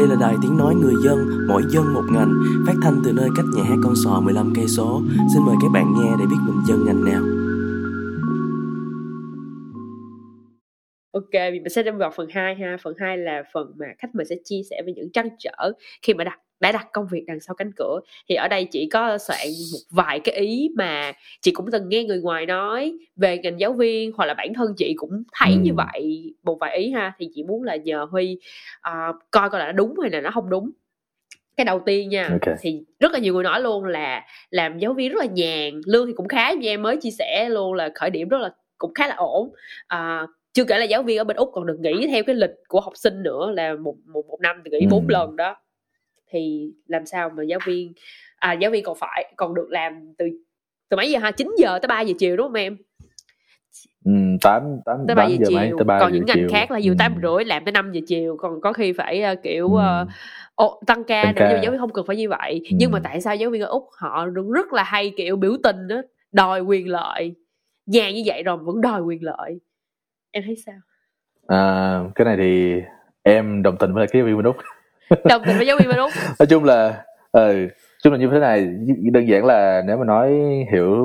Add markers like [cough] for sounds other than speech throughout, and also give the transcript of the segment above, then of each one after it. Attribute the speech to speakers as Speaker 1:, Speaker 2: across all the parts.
Speaker 1: Đây là đài tiếng nói người dân, mỗi dân một ngành, phát thanh từ nơi cách nhà hát con sò 15 cây số. Xin mời các bạn nghe để biết mình dân ngành nào.
Speaker 2: Ok, mình sẽ đi vào phần 2 ha. Phần 2 là phần mà khách mời sẽ chia sẻ về những trăn trở khi mà đặt đã đặt công việc đằng sau cánh cửa thì ở đây chỉ có soạn một vài cái ý mà chị cũng từng nghe người ngoài nói về ngành giáo viên hoặc là bản thân chị cũng thấy ừ. như vậy một vài ý ha thì chị muốn là nhờ huy uh, coi coi là nó đúng hay là nó không đúng cái đầu tiên nha okay. thì rất là nhiều người nói luôn là làm giáo viên rất là nhàn lương thì cũng khá như em mới chia sẻ luôn là khởi điểm rất là cũng khá là ổn à, chưa kể là giáo viên ở bên úc còn được nghỉ theo cái lịch của học sinh nữa là một một, một năm thì nghỉ bốn ừ. lần đó thì làm sao mà giáo viên à giáo viên còn phải còn được làm từ từ mấy giờ ha 9 giờ tới 3 giờ chiều đúng không em
Speaker 3: Ừ, 8, 8,
Speaker 2: tới 3 giờ,
Speaker 3: giờ
Speaker 2: chiều
Speaker 3: mấy, tới 3
Speaker 2: còn
Speaker 3: giờ
Speaker 2: những ngành
Speaker 3: chiều.
Speaker 2: khác là dù
Speaker 3: ừ.
Speaker 2: 8 rưỡi làm tới 5 giờ chiều còn có khi phải uh, kiểu
Speaker 3: Ừ.
Speaker 2: uh, ồ, tăng ca
Speaker 3: Tăng
Speaker 2: nữa nhưng mà
Speaker 3: ca.
Speaker 2: giáo viên không cần phải như vậy nhưng mà
Speaker 3: Ừ.
Speaker 2: tại sao giáo viên ở úc họ rất là hay kiểu biểu tình đó đòi quyền lợi nhàn như vậy rồi vẫn đòi quyền lợi em thấy sao
Speaker 3: À, cái này thì em đồng tình với lại cái viên Minh Úc.
Speaker 2: đồng tình với giáo viên bên úc
Speaker 3: Nói chung là ừ, chung là như thế này, đơn giản là nếu mà nói hiểu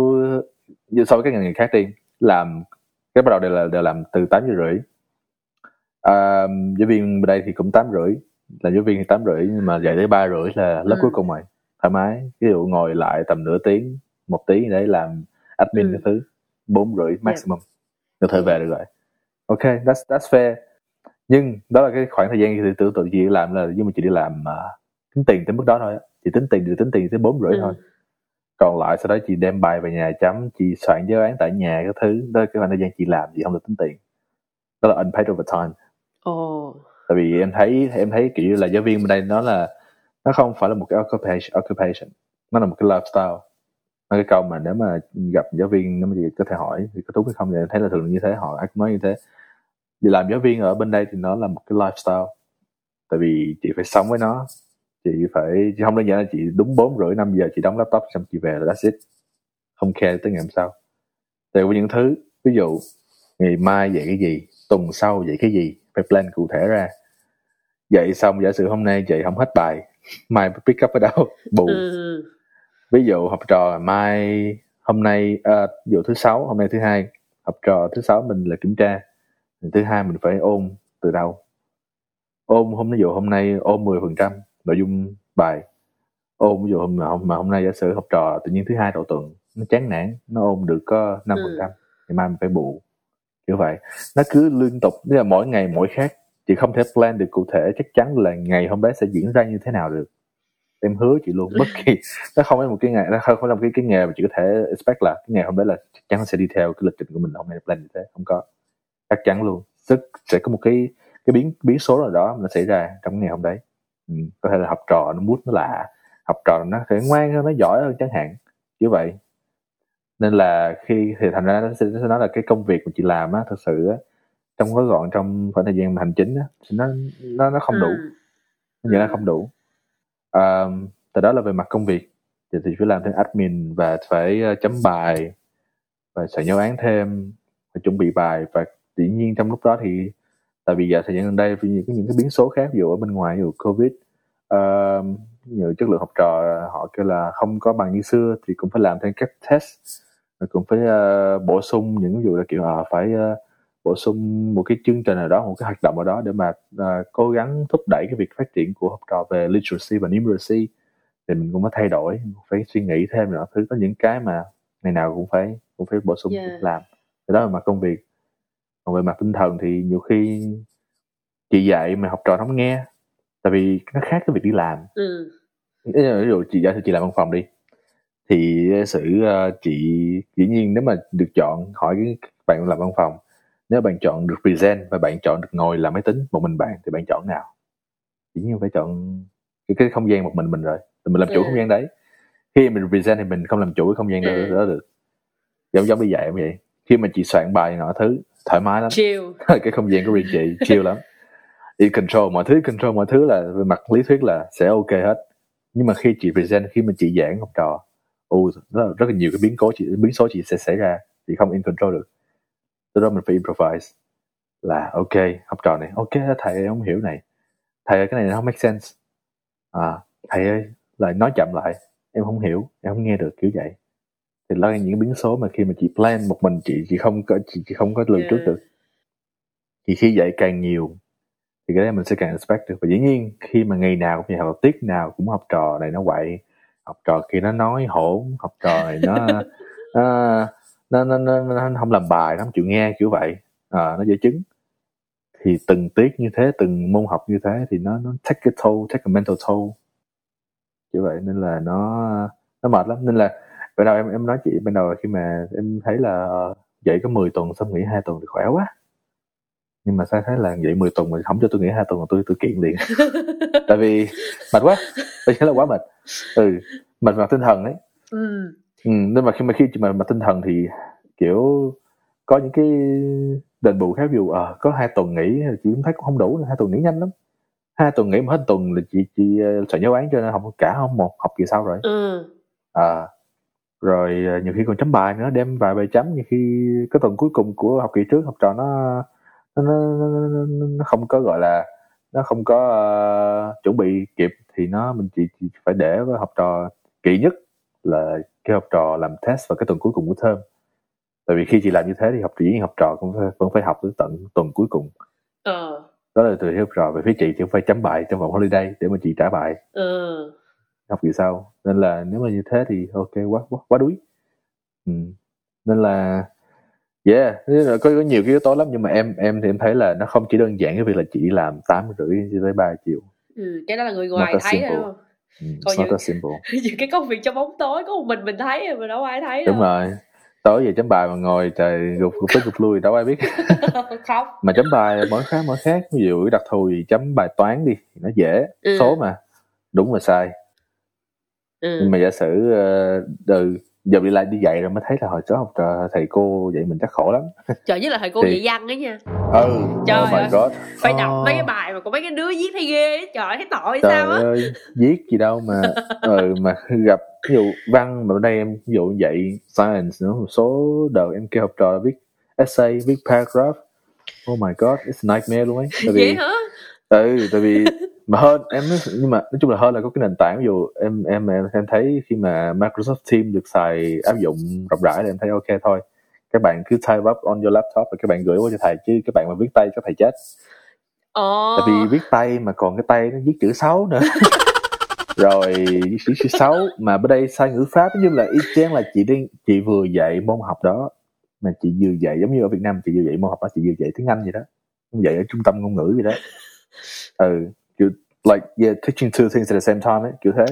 Speaker 3: so với các ngành khác đi, làm cái bắt đầu đều là đều làm từ 8 giờ rưỡi. À, giáo viên bên đây thì cũng 8 rưỡi, là giáo viên thì 8 rưỡi nhưng mà dậy tới 3 rưỡi là lớp
Speaker 2: Ừ.
Speaker 3: cuối cùng rồi, thoải mái. Ví dụ ngồi lại tầm nửa tiếng, một tiếng để làm admin
Speaker 2: Ừ.
Speaker 3: cái thứ, 4 rưỡi maximum, có thể về được rồi. Ok, that's that's fair. Nhưng đó là cái khoảng thời gian thì tưởng tượng chị làm là nhưng mà chị đi làm mà tính tiền tới mức đó thôi. Chị tính tiền được tính tiền tới bốn rưỡi
Speaker 2: Ừ.
Speaker 3: thôi. Còn lại sau đó chị đem bài về nhà chấm, chị soạn giáo án tại nhà cái thứ, đó là cái khoảng thời gian chị làm chị không được tính tiền. Đó là unpaid overtime.
Speaker 2: ồ
Speaker 3: Tại vì em thấy em thấy kiểu như là giáo viên bên đây nó là nó không phải là một cái occupation, occupation. nó là một cái lifestyle nói cái câu mà nếu mà gặp giáo viên, nếu mà chị có thể hỏi thì có đúng hay không thì em thấy là thường là như thế, họ ai cũng nói như thế. Vì làm giáo viên ở bên đây thì nó là một cái lifestyle, tại vì chị phải sống với nó, chị phải chị không đơn giản là chị đúng bốn rưỡi năm giờ chị đóng laptop xong chị về là that's it, không care tới ngày hôm sau. Tại có những thứ, ví dụ ngày mai dạy cái gì, tuần sau dạy cái gì, phải plan cụ thể ra. Dạy xong giả sử hôm nay dạy không hết bài, [laughs] mai pick up ở đâu, bù.
Speaker 2: Ừ
Speaker 3: ví dụ học trò mai hôm nay à, ví dụ thứ sáu hôm nay thứ hai học trò thứ sáu mình là kiểm tra thứ hai mình phải ôn từ đầu. Ôn hôm ví dụ hôm nay ôn 10 phần trăm nội dung bài. Ôn ví dụ hôm mà, hôm mà hôm nay giả sử học trò tự nhiên thứ hai đầu tuần nó chán nản nó ôn được có 5 phần trăm thì mai mình phải bù kiểu vậy. Nó cứ liên tục tức là mỗi ngày mỗi khác chị không thể plan được cụ thể chắc chắn là ngày hôm đấy sẽ diễn ra như thế nào được em hứa chị luôn bất kỳ nó không phải một cái ngày nó không phải là một cái cái nghề mà chị có thể expect là cái ngày hôm đấy là chắc chắn sẽ đi theo cái lịch trình của mình hôm nay plan như thế không có chắc chắn luôn tức sẽ có một cái cái biến biến số nào đó nó xảy ra trong ngày hôm đấy ừ. có thể là học trò nó mút nó lạ học trò nó thể ngoan hơn nó giỏi hơn chẳng hạn như vậy nên là khi thì thành ra nó sẽ, nó sẽ nói là cái công việc mà chị làm á thật sự á trong gói gọn trong khoảng thời gian mà hành chính á nó nó nó không đủ
Speaker 2: Ừ.
Speaker 3: nó nghĩa là không đủ um, từ đó là về mặt công việc. Thì, thì phải làm thêm admin và phải ờ, chấm bài và soạn giáo án thêm và chuẩn bị bài. Và dĩ nhiên trong lúc đó thì tại vì giờ thời gian gần đây vì có những cái biến số khác ví dụ ở bên ngoài ví dụ covid uh, như chất lượng học trò họ kêu là không có bằng như xưa thì cũng phải làm thêm các test. Rồi cũng phải uh, bổ sung những ví dụ là kiểu ờ, phải uh, bổ sung một cái chương trình nào đó một cái hoạt động nào đó để mà ờ, cố gắng thúc đẩy cái việc phát triển của học trò về literacy và numeracy. Thì mình cũng phải thay đổi phải suy nghĩ thêm nữa. Thứ có những cái mà ngày nào cũng phải cũng phải bổ sung
Speaker 2: Yeah.
Speaker 3: làm. Thì đó là mặt công việc. Còn về mặt tinh thần thì nhiều khi chị dạy mà học trò nó không nghe tại vì nó khác cái việc đi làm.
Speaker 2: Ừ.
Speaker 3: Ví dụ chị giả sử chị làm văn phòng đi thì giả sử ờ, chị dĩ nhiên nếu mà được chọn hỏi cái bạn làm văn phòng nếu bạn chọn được present và bạn chọn được ngồi làm máy tính một mình bạn thì bạn chọn nào? Dĩ nhiên phải chọn cái, cái không gian một mình mình rồi. Thì mình làm chủ
Speaker 2: Ừ.
Speaker 3: không gian đấy. Khi mình present thì mình không làm chủ cái không gian đó,
Speaker 2: Ừ.
Speaker 3: đó được. Giống giống dạy cũng vậy. Khi mà chị soạn bài nọ thứ thoải mái lắm.
Speaker 2: Chill. [laughs]
Speaker 3: Cái không gian của riêng chị chill lắm. Đi control mọi thứ control mọi thứ là về mặt lý thuyết là sẽ ok hết. Nhưng mà khi chị present khi mà chị giảng học trò ồ rất là, rất là nhiều cái biến cố chị biến số chị sẽ xảy ra. Chị không in control được từ đó mình phải improvise là ok học trò này ok thầy không hiểu này. Thầy ơi cái này nó không make sense. À, thầy ơi lại nói chậm lại em không hiểu em không nghe được kiểu vậy. Thì đó là những biến số mà khi mà chị plan một mình chị chị không có chị, chị không có lường
Speaker 2: Yeah.
Speaker 3: trước được. Thì khi dạy càng nhiều thì cái đấy mình sẽ càng expect được. Và dĩ nhiên khi mà ngày nào cũng vậy học tiết nào cũng học trò này nó quậy học trò kia nó nói hỗn học trò này nó nó, [laughs] nó, nó, nó, nó không làm bài nó không chịu nghe kiểu vậy. À, nó dễ chứng. Thì từng tiết như thế từng môn học như thế thì nó nó take a toll take a mental toll. Kiểu vậy nên là nó nó mệt lắm. Nên là ban đầu em em nói chị ban đầu khi mà em thấy là ờ, dạy có 10 tuần xong nghỉ hai tuần thì khỏe quá. Nhưng mà sao thấy là dạy 10 tuần mà không cho tôi nghỉ hai tuần là tôi tôi kiện liền. [laughs] Tại vì mệt quá. Tôi thấy là quá mệt. Ừ mệt mặt tinh thần ấy.
Speaker 2: Ừ.
Speaker 3: ừ, nên mà khi mà khi mà mặt tinh thần thì kiểu có những cái đền bù khác ví dụ ờ, có hai tuần nghỉ chị cũng thấy cũng không đủ hai tuần nghỉ nhanh lắm. Hai tuần nghỉ mà hết tuần là chị chị ờ, soạn giáo án cho nên học cả không một học kỳ sau rồi.
Speaker 2: Ừ.
Speaker 3: à, rồi nhiều khi còn chấm bài nữa đem vài bài chấm nhiều khi cái tuần cuối cùng của học kỳ trước học trò nó nó, nó, nó, nó, không có gọi là nó không có ờ, chuẩn bị kịp thì nó mình chỉ, chỉ phải để với học trò kỹ nhất là cái học trò làm test vào cái tuần cuối cùng của term tại vì khi chị làm như thế thì học chỉ học trò cũng phải, vẫn phải học tới tận tuần cuối cùng
Speaker 2: ờ
Speaker 3: đó là từ học trò về phía chị chị cũng phải chấm bài trong vòng holiday để mà chị trả bài
Speaker 2: ừ.
Speaker 3: học kỳ sau nên là nếu mà như thế thì ok quá quá quá đuối ừ. nên là yeah là có, có nhiều cái yếu tố lắm nhưng mà em em thì em thấy là nó không chỉ đơn giản cái việc là chỉ làm tám rưỡi cho tới ba triệu
Speaker 2: ừ. cái đó là người ngoài thấy
Speaker 3: simple.
Speaker 2: đúng không
Speaker 3: ừ,
Speaker 2: Còn những-
Speaker 3: simple? [laughs]
Speaker 2: những cái công việc trong bóng tối có một mình mình thấy mà đâu ai thấy
Speaker 3: đúng
Speaker 2: đâu.
Speaker 3: rồi. Tối về chấm bài mà ngồi trời gục gục tới gục lui đâu ai biết. [laughs]
Speaker 2: Không.
Speaker 3: Mà chấm bài mỗi khác mỗi khác ví dụ đặc thù gì chấm bài toán đi nó dễ.
Speaker 2: Ừ.
Speaker 3: số mà đúng và sai.
Speaker 2: Ừ.
Speaker 3: nhưng mà giả sử uh, từ giờ đi lại đi dạy rồi mới thấy là hồi trước học trò thầy cô dạy mình chắc khổ lắm
Speaker 2: trời nhất là thầy cô
Speaker 3: Thì-
Speaker 2: dạy văn ấy nha
Speaker 3: ừ
Speaker 2: Trời
Speaker 3: oh my
Speaker 2: ơi.
Speaker 3: god
Speaker 2: phải đọc
Speaker 3: Ờ.
Speaker 2: mấy cái bài mà có mấy cái đứa viết thấy ghê ấy. trời thấy tội
Speaker 3: trời
Speaker 2: sao á
Speaker 3: ơi viết gì đâu mà ừ, mà gặp ví dụ văn mà ở đây em ví dụ dạy science nữa một số đợt em kêu học trò viết essay viết paragraph oh my god it's a nightmare luôn ấy tại
Speaker 2: vậy
Speaker 3: vì
Speaker 2: hả
Speaker 3: ừ tại vì mà hơn em nói, nhưng mà nói chung là hơn là có cái nền tảng ví dụ em em em, em thấy khi mà Microsoft Teams được xài áp dụng rộng rãi thì em thấy ok thôi. Các bạn cứ type up on your laptop và các bạn gửi qua cho thầy chứ các bạn mà viết tay các thầy chết.
Speaker 2: Ờ.
Speaker 3: Tại vì viết tay mà còn cái tay nó viết chữ xấu nữa. [laughs] Rồi viết chữ chữ xấu mà bên đây sai ngữ pháp như là y chang là chị đi chị vừa dạy môn học đó mà chị vừa dạy giống như ở Việt Nam chị vừa dạy môn học đó chị vừa dạy tiếng Anh vậy đó. Dạy ở trung tâm ngôn ngữ vậy đó. [laughs] Ừ kiểu like yeah teaching two things at the same time ấy kiểu thế.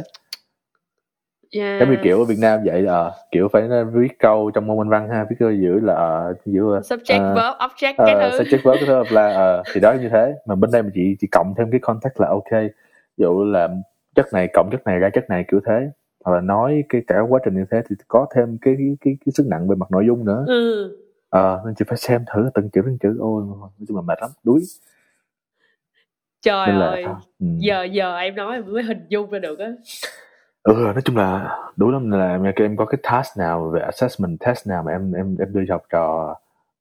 Speaker 2: Yeah.
Speaker 3: giống như kiểu ở Việt Nam vậy là kiểu phải viết câu trong môn anh văn ha viết câu giữ là ờ, giữ
Speaker 2: subject
Speaker 3: ờ,
Speaker 2: verb object
Speaker 3: ờ,
Speaker 2: cái thứ.
Speaker 3: subject verb cái thứ là ờ, thì đó như thế. Mà bên đây mà chị chị cộng thêm cái context là ok. Ví dụ là chất này cộng chất này ra chất này kiểu thế. Hoặc là nói cái cả quá trình như thế thì có thêm cái cái cái, cái sức nặng về mặt nội dung nữa.
Speaker 2: Ừ.
Speaker 3: Ờ nên chị phải xem thử từng chữ từng chữ. Ôi nói chung là mệt lắm đuối
Speaker 2: trời
Speaker 3: nên là
Speaker 2: ơi
Speaker 3: ừ.
Speaker 2: giờ giờ em nói em mới hình dung ra được á.
Speaker 3: Ừ nói chung là đủ lắm là em, em có cái task nào về assessment test nào mà em em em đưa cho học trò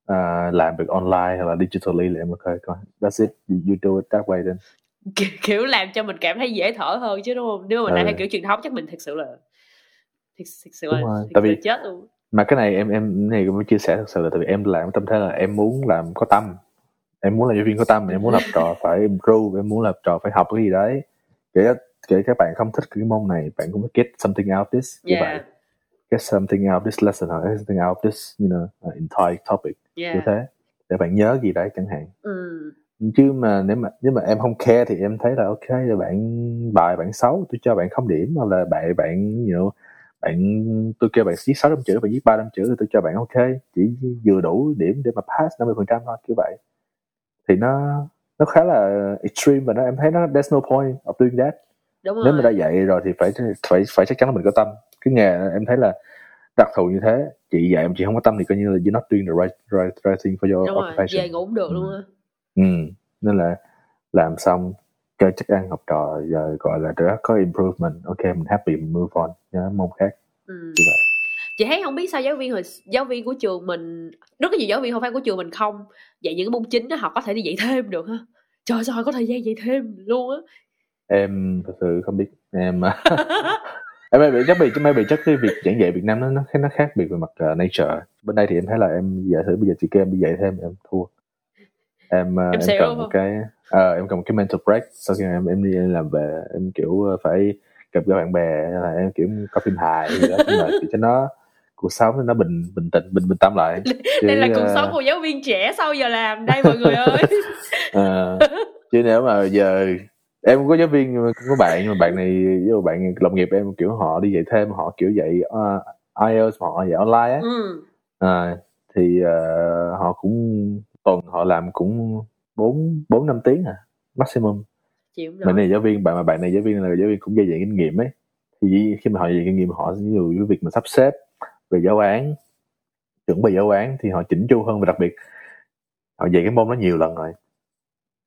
Speaker 3: à, làm được online hay là digitally là em ok coi that's it. You, you do it that way then.
Speaker 2: Kiểu, kiểu làm cho mình cảm thấy dễ thở hơn chứ đúng không? Nếu mà mình
Speaker 3: Ừ.
Speaker 2: đang theo kiểu truyền thống chắc mình thật sự là thật, thật sự là thật
Speaker 3: tại vì-
Speaker 2: chết luôn.
Speaker 3: mà cái này em em này cũng chia sẻ thật sự là tại vì em làm tâm thế là em muốn làm có tâm em muốn là giáo viên có tâm em muốn học trò phải improve em muốn là học trò phải học cái gì đấy. Kể kể các bạn không thích cái môn này bạn cũng phải get something out of this. Như vậy.
Speaker 2: Yeah
Speaker 3: get something out of this lesson or get something out of this you know uh, entire topic. Như
Speaker 2: yeah.
Speaker 3: thế. Để bạn nhớ gì đấy chẳng hạn.
Speaker 2: Ừ.
Speaker 3: Chứ mà nếu mà nếu mà em không care thì em thấy là ok là bạn bài bạn xấu tôi cho bạn không điểm hoặc là bạn bạn you know, bạn tôi kêu bạn viết sáu trăm chữ bạn viết ba trăm chữ thì tôi cho bạn ok. Chỉ vừa đủ điểm để mà pass 50% phần trăm thôi kiểu vậy thì nó nó khá là extreme và nó em thấy nó there's no point of doing that.
Speaker 2: Đúng
Speaker 3: nếu mà đã
Speaker 2: rồi.
Speaker 3: dạy rồi thì phải phải phải chắc chắn là mình có tâm. Cái nghề em thấy là đặc thù như thế chị dạy em chị không có tâm thì coi như là you're not doing the right right, right thing for your
Speaker 2: đúng rồi
Speaker 3: occupation.
Speaker 2: về ngủ cũng được
Speaker 3: Ừ.
Speaker 2: luôn á.
Speaker 3: Ừ. Nên là làm xong cho chắc ăn học trò giờ gọi là đã có improvement. Ok mình happy mình move on nhớ môn khác.
Speaker 2: Ừ.
Speaker 3: như vậy
Speaker 2: chị thấy không biết sao giáo viên hồi giáo viên của trường mình rất là nhiều giáo viên không phải của trường mình không dạy những cái môn chính đó họ có thể đi dạy thêm được ha trời sao họ có thời gian dạy thêm luôn á?
Speaker 3: Em thật sự không biết em [laughs] em mới bị chắc bị chắc bị chắc cái việc giảng dạy Việt Nam nó nó nó khác biệt về mặt uh, nature. Bên đây thì em thấy là em giả sử bây giờ chị kêu em đi dạy thêm em thua. Em uh,
Speaker 2: Em
Speaker 3: em, cần một cái ờ, em cần một cái mental break. Sau khi em em đi làm về em kiểu uh, phải gặp gỡ bạn bè là em kiểu có phim hài gì đó nhưng mà thì cho nó cuộc sống nó bình bình tĩnh bình bình tâm lại. [laughs]
Speaker 2: Đây là
Speaker 3: Chứ,
Speaker 2: cuộc
Speaker 3: ờ,
Speaker 2: sống của giáo viên trẻ sau giờ làm đây mọi người ơi.
Speaker 3: Ờ, [laughs] chứ nếu mà giờ em có giáo viên có bạn nhưng mà bạn này với bạn đồng nghiệp em kiểu họ đi dạy thêm họ kiểu dạy uh, IELTS mà họ dạy online á.
Speaker 2: Ừ.
Speaker 3: à, thì ờ, họ cũng tuần họ làm cũng bốn bốn năm tiếng à maximum.
Speaker 2: Chịu
Speaker 3: bạn này giáo viên bạn mà bạn này giáo viên là giáo viên cũng dày dày kinh nghiệm ấy. Thì khi mà họ dày kinh nghiệm họ ví dụ cái việc mà sắp xếp về giáo án chuẩn bị giáo án thì họ chỉnh chu hơn và đặc biệt họ dạy cái môn đó nhiều lần rồi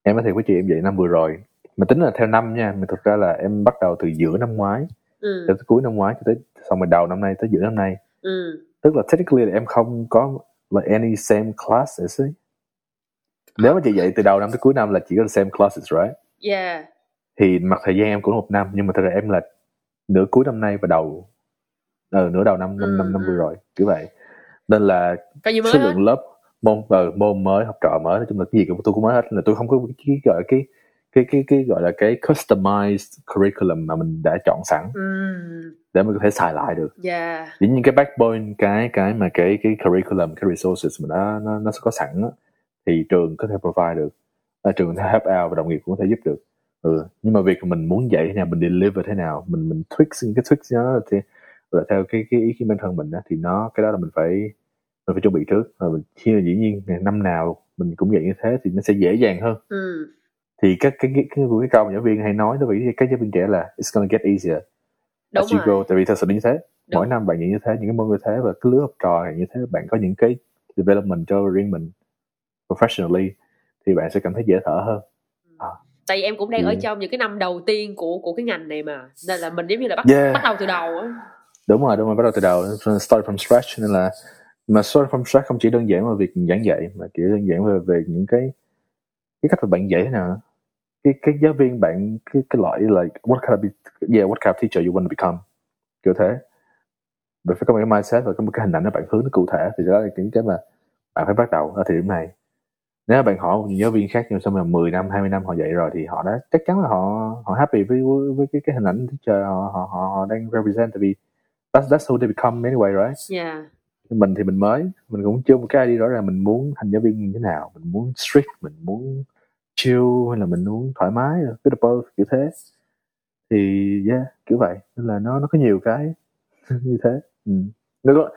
Speaker 3: em nói thiệt với chị em dạy năm vừa rồi mà tính là theo năm nha mà thực ra là em bắt đầu từ giữa năm ngoái
Speaker 2: ừ.
Speaker 3: cho tới cuối năm ngoái cho tới xong rồi đầu năm nay tới giữa năm nay
Speaker 2: ừ.
Speaker 3: tức là technically là em không có like any same classes ấy. nếu mà chị dạy từ đầu năm tới cuối năm là chỉ có same classes right
Speaker 2: yeah
Speaker 3: thì mặt thời gian em cũng một năm nhưng mà thật ra em là nửa cuối năm nay và đầu ờ, nửa đầu năm năm
Speaker 2: Ừ,
Speaker 3: năm năm
Speaker 2: ừ.
Speaker 3: vừa rồi kiểu vậy nên là số
Speaker 2: hết
Speaker 3: lượng lớp môn ờ, môn mới học trò mới nói chung là cái gì cũng tôi cũng mới hết là tôi không có cái gọi cái cái cái cái gọi là cái customized curriculum mà mình đã chọn sẵn
Speaker 2: ừ.
Speaker 3: để mình có thể xài lại được
Speaker 2: yeah
Speaker 3: dĩ nhiên cái backbone cái cái mà cái cái curriculum cái resources mà nó nó nó có sẵn á, thì trường có thể provide được à, trường có thể help out và đồng nghiệp cũng có thể giúp được ừ. nhưng mà việc mình muốn dạy thế nào mình deliver thế nào mình mình tweak những cái tweak đó thì là theo cái cái ý kiến bản thân mình á, thì nó cái đó là mình phải mình phải chuẩn bị trước. Và mình khi mà dĩ nhiên năm nào mình cũng dạy như thế thì nó sẽ dễ dàng hơn.
Speaker 2: Ừ.
Speaker 3: thì cái cái cái cái, cái câu mà giáo viên hay nói đối với các giáo viên trẻ là it's gonna get easier
Speaker 2: đúng
Speaker 3: as you go tại vì thật sự như thế.
Speaker 2: Đúng.
Speaker 3: mỗi năm bạn nhận như thế những cái môn như thế và cái lứa học trò như thế bạn có những cái development cho riêng mình professionally thì bạn sẽ cảm thấy dễ thở hơn.
Speaker 2: Tại vì em cũng đang ở
Speaker 3: Ừ.
Speaker 2: trong những cái năm đầu tiên của của cái ngành này mà. Nên là mình giống như là bắt
Speaker 3: Yeah.
Speaker 2: bắt đầu từ đầu á
Speaker 3: đúng rồi đúng rồi bắt đầu từ đầu start from scratch nên là mà start from scratch không chỉ đơn giản là việc giảng dạy mà kiểu đơn giản về về những cái cái cách mà bạn dạy thế nào cái cái giáo viên bạn cái cái loại like what kind of be, yeah what kind of teacher you want to become. Kiểu thế. Bạn phải có một cái mindset và có một cái hình ảnh để bạn hướng nó cụ thể thì đó là những cái mà bạn phải bắt đầu ở thời điểm này. Nếu mà bạn hỏi một giáo viên khác nhưng sau mà 10 năm 20 năm họ dạy rồi thì họ đã chắc chắn là họ họ happy với với cái cái hình ảnh teacher họ họ họ, họ đang represent tại vì that's that's who they become anyway right?
Speaker 2: Yeah.
Speaker 3: Mình thì mình mới mình cũng chưa một cái idea rõ ràng mình muốn thành giáo viên như thế nào mình muốn strict mình muốn chill hay là mình muốn thoải mái bit of both kiểu thế. Thì yeah kiểu vậy nên là nó nó có nhiều cái [laughs] như thế. Ừ. nó có,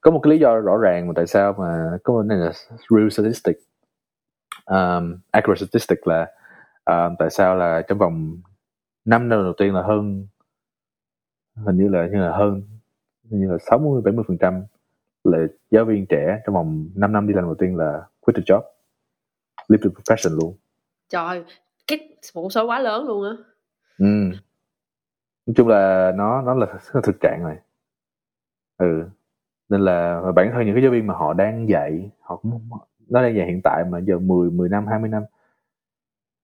Speaker 3: có một cái lý do rõ ràng mà tại sao mà có một này là real statistic. Um, accurate statistic là um, tại sao là trong vòng 5 năm đầu tiên là hơn hình như là như là hơn như là 60 70 phần trăm là giáo viên trẻ trong vòng 5 năm đi làm đầu tiên là quit the job leave the profession luôn.
Speaker 2: Trời cái một số quá lớn luôn á.
Speaker 3: Ừ. nói chung là nó nó là, nó [laughs] là thực trạng rồi ừ. Nên là bản thân những cái giáo viên mà họ đang dạy họ cũng nó đang dạy hiện tại mà giờ 10 10 năm 20 năm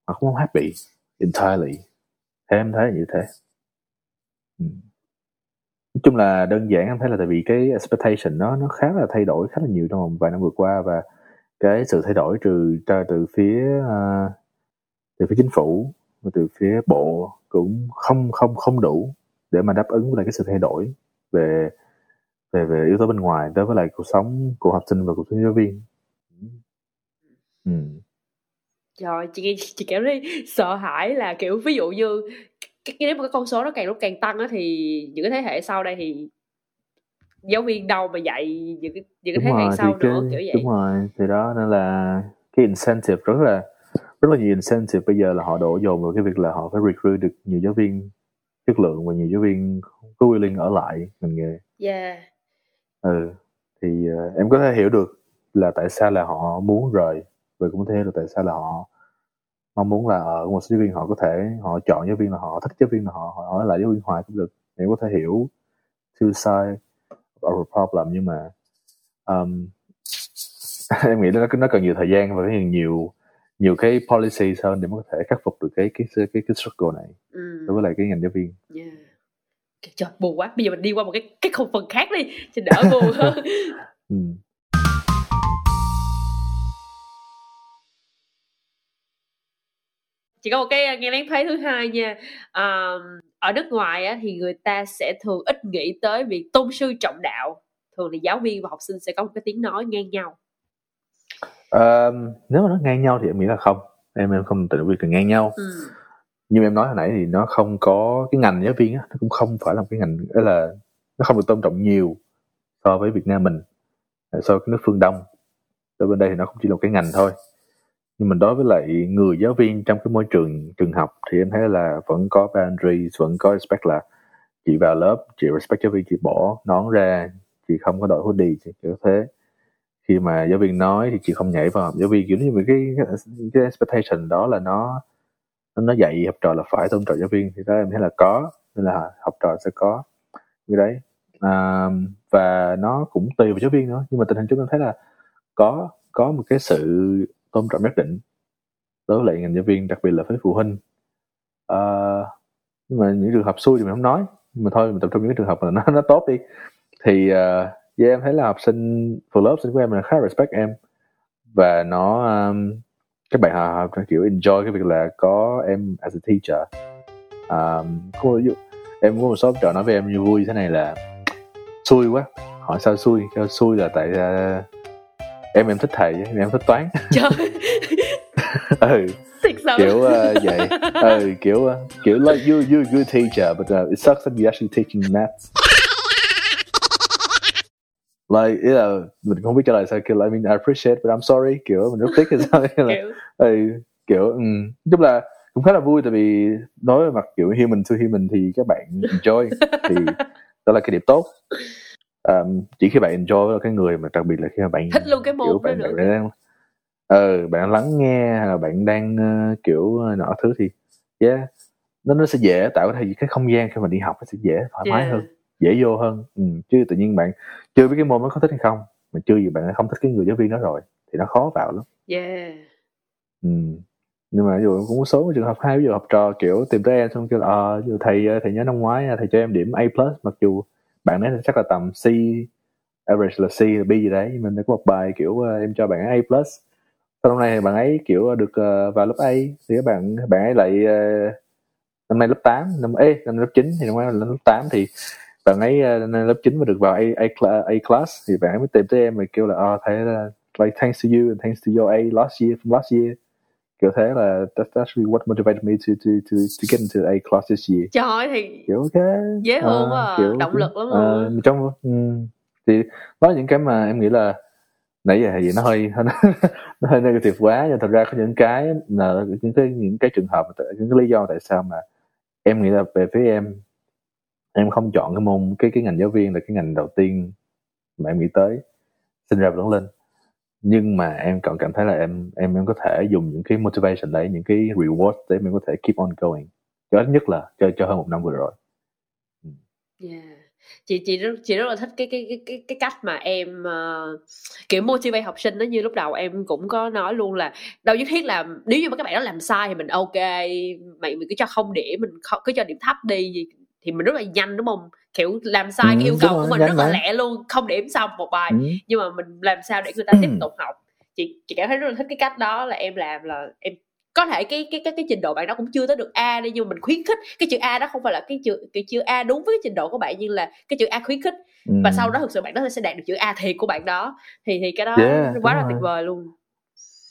Speaker 3: họ cũng không happy. Entirely. Thế em thấy là như thế. Ừ chung là đơn giản em thấy là tại vì cái expectation nó nó khá là thay đổi khá là nhiều trong vòng vài năm vừa qua và cái sự thay đổi từ từ, từ phía uh, từ phía chính phủ và từ phía bộ cũng không không không đủ để mà đáp ứng với lại cái sự thay đổi về về về yếu tố bên ngoài đối với lại cuộc sống của học sinh và cuộc sống giáo viên ừ.
Speaker 2: trời chị chị cảm thấy sợ hãi là kiểu ví dụ như cái, cái nếu mà cái con số nó càng lúc càng tăng á thì những cái thế hệ sau đây thì giáo viên đâu mà dạy những cái những cái thế hệ sau
Speaker 3: thì
Speaker 2: nữa
Speaker 3: cái,
Speaker 2: kiểu vậy.
Speaker 3: đúng rồi thì đó nên là cái incentive rất là rất là nhiều incentive bây giờ là họ đổ dồn vào cái việc là họ phải recruit được nhiều giáo viên chất lượng và nhiều giáo viên có willing ở lại ngành nghề.
Speaker 2: Yeah.
Speaker 3: Ừ thì uh, em có thể hiểu được là tại sao là họ muốn rời và cũng có thể hiểu được tại sao là họ mong muốn là ở một số giáo viên họ có thể họ chọn giáo viên là họ thích giáo viên là họ họ ở lại giáo viên hoài cũng được em có thể hiểu two side of a problem nhưng mà um, [laughs] em nghĩ nó nó cần nhiều thời gian và nhiều nhiều nhiều cái policy hơn để mới có thể khắc phục được cái cái cái cái, struggle này
Speaker 2: ừ.
Speaker 3: đối với lại cái ngành giáo viên
Speaker 2: yeah. trời buồn quá bây giờ mình đi qua một cái cái khung phần khác đi cho đỡ buồn hơn [laughs]
Speaker 3: ừ.
Speaker 2: Chỉ có một cái nghe lén thấy thứ hai nha. Um, ở nước ngoài á, thì người ta sẽ thường ít nghĩ tới việc tôn sư trọng đạo. Thường thì giáo viên và học sinh sẽ có một cái tiếng nói ngang nhau.
Speaker 3: Uh, nếu mà nó ngang nhau thì em nghĩ là không. Em em không tự việc là ngang nhau.
Speaker 2: Ừ.
Speaker 3: như em nói hồi nãy thì nó không có cái ngành giáo viên á nó cũng không phải là một cái ngành đó là nó không được tôn trọng nhiều so với Việt Nam mình so với cái nước phương Đông. Ở bên đây thì nó cũng chỉ là một cái ngành thôi nhưng mà đối với lại người giáo viên trong cái môi trường trường học thì em thấy là vẫn có boundaries vẫn có respect là chị vào lớp chị respect giáo viên chị bỏ nón ra chị không có đội hoodie chị kiểu thế. Khi mà giáo viên nói thì chị không nhảy vào học giáo viên kiểu như cái cái expectation đó là nó nó dạy học trò là phải tôn trọng giáo viên thì đó em thấy là có nên là học trò sẽ có. Như đấy. À, và nó cũng tùy vào giáo viên nữa nhưng mà tình hình chúng em thấy là có có một cái sự tôn trọng nhất định. Đối với lại ngành giáo viên đặc biệt là với phụ huynh. À, nhưng mà những trường hợp xui thì mình không nói. Nhưng mà thôi mình tập trung những trường hợp mà nó nó tốt đi. Thì ờ, uh, yeah, em thấy là học sinh phụ lớp học sinh của em là khá respect em. Và nó um, các bạn học kiểu enjoy cái việc là có em as a teacher. Um, có ví dụ em có một số trò nói với em như vui thế này là xui quá hỏi sao xui sao xui là tại uh, em em thích thầy em thích toán.
Speaker 2: Trời. [laughs]
Speaker 3: Ừ.
Speaker 2: Thiệt
Speaker 3: kiểu uh, vậy. Ừ kiểu uh, kiểu like you you good teacher but uh, it sucks that you actually taking maths. Like ý là mình không biết trả lời sao kiểu like, I mean I appreciate but I'm sorry kiểu mình rất tiếc hay sao
Speaker 2: kiểu.
Speaker 3: Ừ, kiểu um, chung là cũng khá là vui tại vì nói về mặt kiểu human to human thì các bạn enjoy thì đó là cái điểm tốt um, chỉ khi bạn enjoy cái người mà đặc biệt là khi mà bạn
Speaker 2: thích luôn cái môn
Speaker 3: kiểu
Speaker 2: đó
Speaker 3: bạn,
Speaker 2: nữa
Speaker 3: bạn đang ờ bạn lắng nghe hay là bạn đang uh, kiểu nọ thứ thì yeah nó nó sẽ dễ tạo ra cái không gian khi mà đi học nó sẽ dễ thoải mái
Speaker 2: Yeah.
Speaker 3: hơn dễ vô hơn ừ, chứ tự nhiên bạn chưa biết cái môn nó có thích hay không mà chưa gì bạn không thích cái người giáo viên đó rồi thì nó khó vào lắm
Speaker 2: yeah
Speaker 3: ừ. nhưng mà dụ cũng có số trường hợp hai ví dụ học trò kiểu tìm tới em xong kêu là ờ dụ thầy thầy nhớ năm ngoái thầy cho em điểm A plus mặc dù bạn ấy chắc là tầm C average là C là B gì đấy nhưng mình đã có một bài kiểu uh, em cho bạn ấy A plus sau này nay thì bạn ấy kiểu được uh, vào lớp A thì các bạn bạn ấy lại uh, năm nay lớp 8 năm ê năm lớp 9 thì năm nay là lớp 8 thì bạn ấy uh, lớp 9 mà được vào A, A, A class thì bạn ấy mới tìm tới em và kêu là oh, thầy là like thanks to you and thanks to your A last year from last year kiểu thế là that's actually what motivated me to to to to get into A class this year.
Speaker 2: Trời ơi thì
Speaker 3: kiểu ok.
Speaker 2: dễ thương quá à,
Speaker 3: kiểu
Speaker 2: động lực lắm
Speaker 3: ờ,
Speaker 2: luôn.
Speaker 3: trong ừ, thì đó là những cái mà em nghĩ là nãy giờ thì nó hơi [laughs] nó hơi negative quá nhưng thật ra có những cái là những cái những cái trường hợp những cái lý do tại sao mà em nghĩ là về phía em em không chọn cái môn cái cái ngành giáo viên là cái ngành đầu tiên mà em nghĩ tới sinh ra và lớn lên nhưng mà em còn cảm thấy là em em em có thể dùng những cái motivation đấy những cái reward để mình có thể keep on going. Cho ít nhất là cho cho hơn một năm vừa rồi. Ừ.
Speaker 2: Yeah. chị chị rất chị rất là thích cái cái cái cái cái cách mà em uh, kiểu motivate học sinh đó. Như lúc đầu em cũng có nói luôn là đâu nhất thiết là nếu như mà các bạn đó làm sai thì mình ok mày mình cứ cho không điểm mình cứ cho điểm thấp đi gì thì mình rất là nhanh đúng không? Kiểu làm sai
Speaker 3: Ừ,
Speaker 2: cái yêu cầu
Speaker 3: rồi,
Speaker 2: của mình rất là lẹ luôn không điểm xong một bài.
Speaker 3: Ừ.
Speaker 2: nhưng mà mình làm sao để người ta tiếp
Speaker 3: Ừ.
Speaker 2: tục học? Chị chị cảm thấy rất là thích cái cách đó là em làm là em có thể cái cái cái cái trình độ bạn đó cũng chưa tới được A đi nhưng mà mình khuyến khích. Cái chữ A đó không phải là cái chữ cái chữ A đúng với cái trình độ của bạn nhưng là cái chữ A khuyến khích. Và
Speaker 3: Ừ.
Speaker 2: sau đó thực sự bạn đó sẽ đạt được chữ A thiệt của bạn đó. Thì thì cái đó
Speaker 3: Yeah,
Speaker 2: quá là
Speaker 3: rồi.
Speaker 2: tuyệt vời luôn.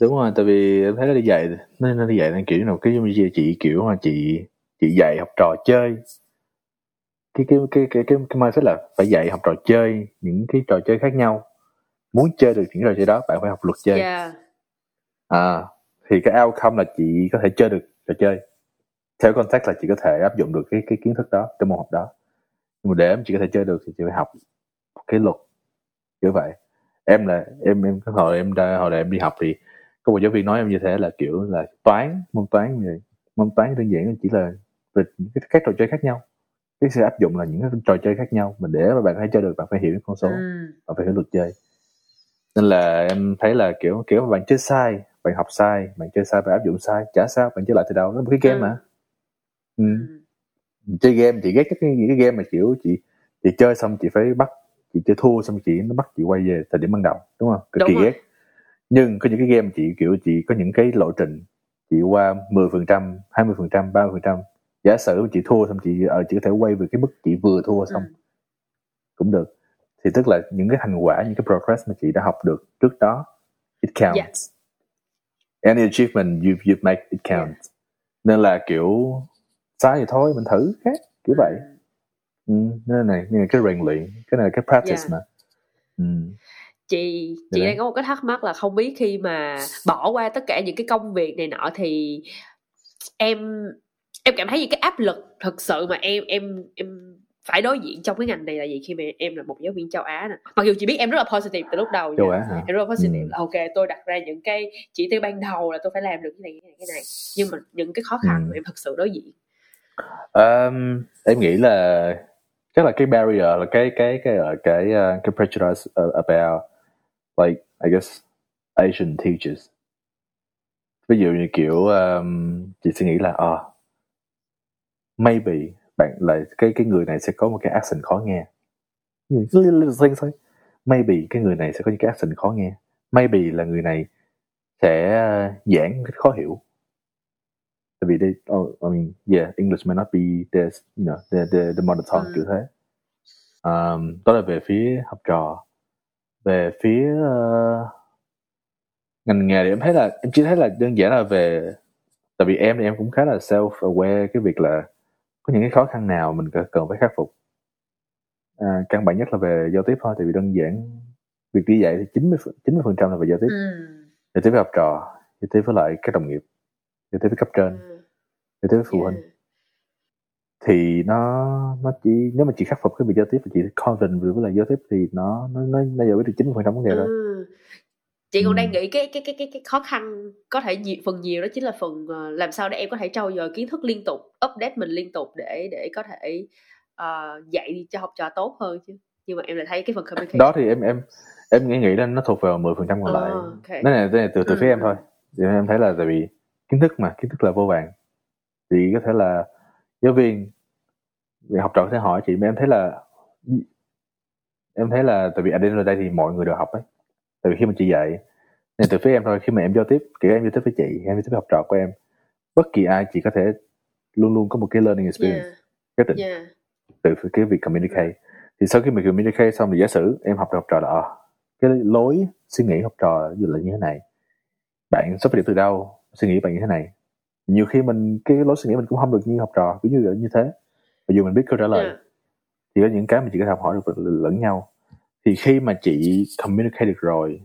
Speaker 3: Đúng rồi tại vì em thấy nó đi dạy nó nó đi dạy là kiểu nào cái giống như chị kiểu mà chị chị dạy học trò chơi cái cái cái cái cái, cái mindset là phải dạy học trò chơi những cái trò chơi khác nhau. Muốn chơi được những trò chơi đó bạn phải học luật chơi.
Speaker 2: Yeah.
Speaker 3: À thì cái outcome là chị có thể chơi được trò chơi. Theo context là chị có thể áp dụng được cái cái kiến thức đó cái môn học đó. Nhưng mà để em chị có thể chơi được thì chị phải học cái luật. Kiểu vậy. Em là em em cái hồi em ra hồi là em đi học thì có một giáo viên nói em như thế là kiểu là toán môn toán như môn toán đơn giản chỉ là về các trò chơi khác nhau cái sự áp dụng là những cái trò chơi khác nhau mà để mà bạn thể chơi được bạn phải hiểu con số
Speaker 2: ừ.
Speaker 3: bạn phải hiểu luật chơi nên là em thấy là kiểu kiểu mà bạn chơi sai bạn học sai bạn chơi sai bạn áp dụng sai chả sao bạn chơi lại từ đầu nó một cái game
Speaker 2: Ừ.
Speaker 3: mà ừ.
Speaker 2: Ừ.
Speaker 3: chơi game chị ghét cái những cái game mà kiểu chị chị chơi xong chị phải bắt chị chơi thua xong chị nó bắt chị quay về thời điểm ban đầu đúng không cực kỳ ghét nhưng có những cái game chị kiểu chị có những cái lộ trình chị qua 10% 20% 30% giả sử chị thua xong chị ờ, chị có thể quay về cái mức chị vừa thua xong
Speaker 2: Ừ.
Speaker 3: cũng được thì tức là những cái thành quả những cái progress mà chị đã học được trước đó it counts
Speaker 2: Dạ.
Speaker 3: any achievement you you make it counts nên là kiểu sai thì thôi mình thử khác kiểu vậy ừ, nên này là cái rèn luyện cái này là cái practice
Speaker 2: Dạ.
Speaker 3: mà ừ.
Speaker 2: chị chị
Speaker 3: đấy.
Speaker 2: đang có một cái thắc mắc là không biết khi mà bỏ qua tất cả những cái công việc này nọ thì em em cảm thấy những cái áp lực thực sự mà em em em phải đối diện trong cái ngành này là gì khi mà em là một giáo viên châu Á nè mặc dù chị biết em rất là positive từ lúc đầu
Speaker 3: châu. Á hả
Speaker 2: em rất là positive
Speaker 3: Ừ.
Speaker 2: là ok tôi đặt ra những cái chỉ tiêu ban đầu là tôi phải làm được cái này cái này cái này nhưng mà những cái khó khăn
Speaker 3: Ừ.
Speaker 2: mà em thực sự đối diện
Speaker 3: Um, em nghĩ là chắc là cái barrier là cái cái cái cái cái, uh, cái prejudice uh, about like I guess Asian teachers. Ví dụ như kiểu um, chị suy nghĩ là à, maybe bạn là cái cái người này sẽ có một cái accent khó nghe. Little little things thôi. Maybe cái người này sẽ có những cái accent khó nghe. Maybe là người này sẽ uh, giảng cách khó hiểu tại vì đây oh, I mean yeah English may not be the you know the the, the mother tongue
Speaker 2: Ừ.
Speaker 3: kiểu thế um, đó là về phía học trò về phía uh, ngành nghề thì em thấy là em chỉ thấy là đơn giản là về tại vì em thì em cũng khá là self aware cái việc là có những cái khó khăn nào mình cần phải khắc phục à, căn bản nhất là về giao tiếp thôi tại vì đơn giản việc đi dạy thì 90 90 phần trăm là về giao tiếp
Speaker 2: ừ.
Speaker 3: giao tiếp với học trò giao tiếp với lại các đồng nghiệp giao tiếp với cấp trên
Speaker 2: Ừ.
Speaker 3: giao tiếp với phụ huynh
Speaker 2: Yeah.
Speaker 3: thì nó nó chỉ nếu mà chị khắc phục cái việc giao tiếp và chị confident với lại giao tiếp thì nó nó nó, nó giải quyết được 90 phần trăm vấn đề rồi
Speaker 2: Ừ. chị còn
Speaker 3: Ừ.
Speaker 2: đang nghĩ cái cái cái cái cái khó khăn có thể nhiều, phần nhiều đó chính là phần ờ, làm sao để em có thể trau dồi kiến thức liên tục update mình liên tục để để có thể ờ, dạy cho học trò tốt hơn chứ nhưng mà em lại thấy cái phần communication
Speaker 3: đó thì em em em nghĩ nghĩ là nó thuộc vào 10 phần trăm còn
Speaker 2: Ờ,
Speaker 3: lại
Speaker 2: ok.
Speaker 3: cái này, cái này từ từ
Speaker 2: Ừ,
Speaker 3: phía em
Speaker 2: ừ.
Speaker 3: thôi thì em thấy là tại vì kiến thức mà kiến thức là vô vàng thì có thể là giáo viên học trò sẽ hỏi chị mà em thấy là em thấy là tại vì ở đây là đây thì mọi người đều học ấy tại vì khi mà chị dạy nên từ phía em thôi khi mà em giao tiếp kể em giao tiếp với chị em giao tiếp với học trò của em bất kỳ ai chị có thể luôn luôn có một cái learning experience
Speaker 2: yeah,
Speaker 3: nhất định.
Speaker 2: Yeah.
Speaker 3: từ cái việc communicate. Thì sau khi mình communicate xong thì giả sử em học được học trò là cái lối suy nghĩ học trò dụ là như thế này bạn xuất phát điểm từ đâu suy nghĩ bạn như thế này. Nhiều khi mình cái lối suy nghĩ mình cũng không được như học trò cứ như như thế. Mặc dù mình biết câu trả lời
Speaker 2: Yeah.
Speaker 3: thì có những cái mà chị có thể học hỏi được lẫn nhau thì khi mà chị communicate được rồi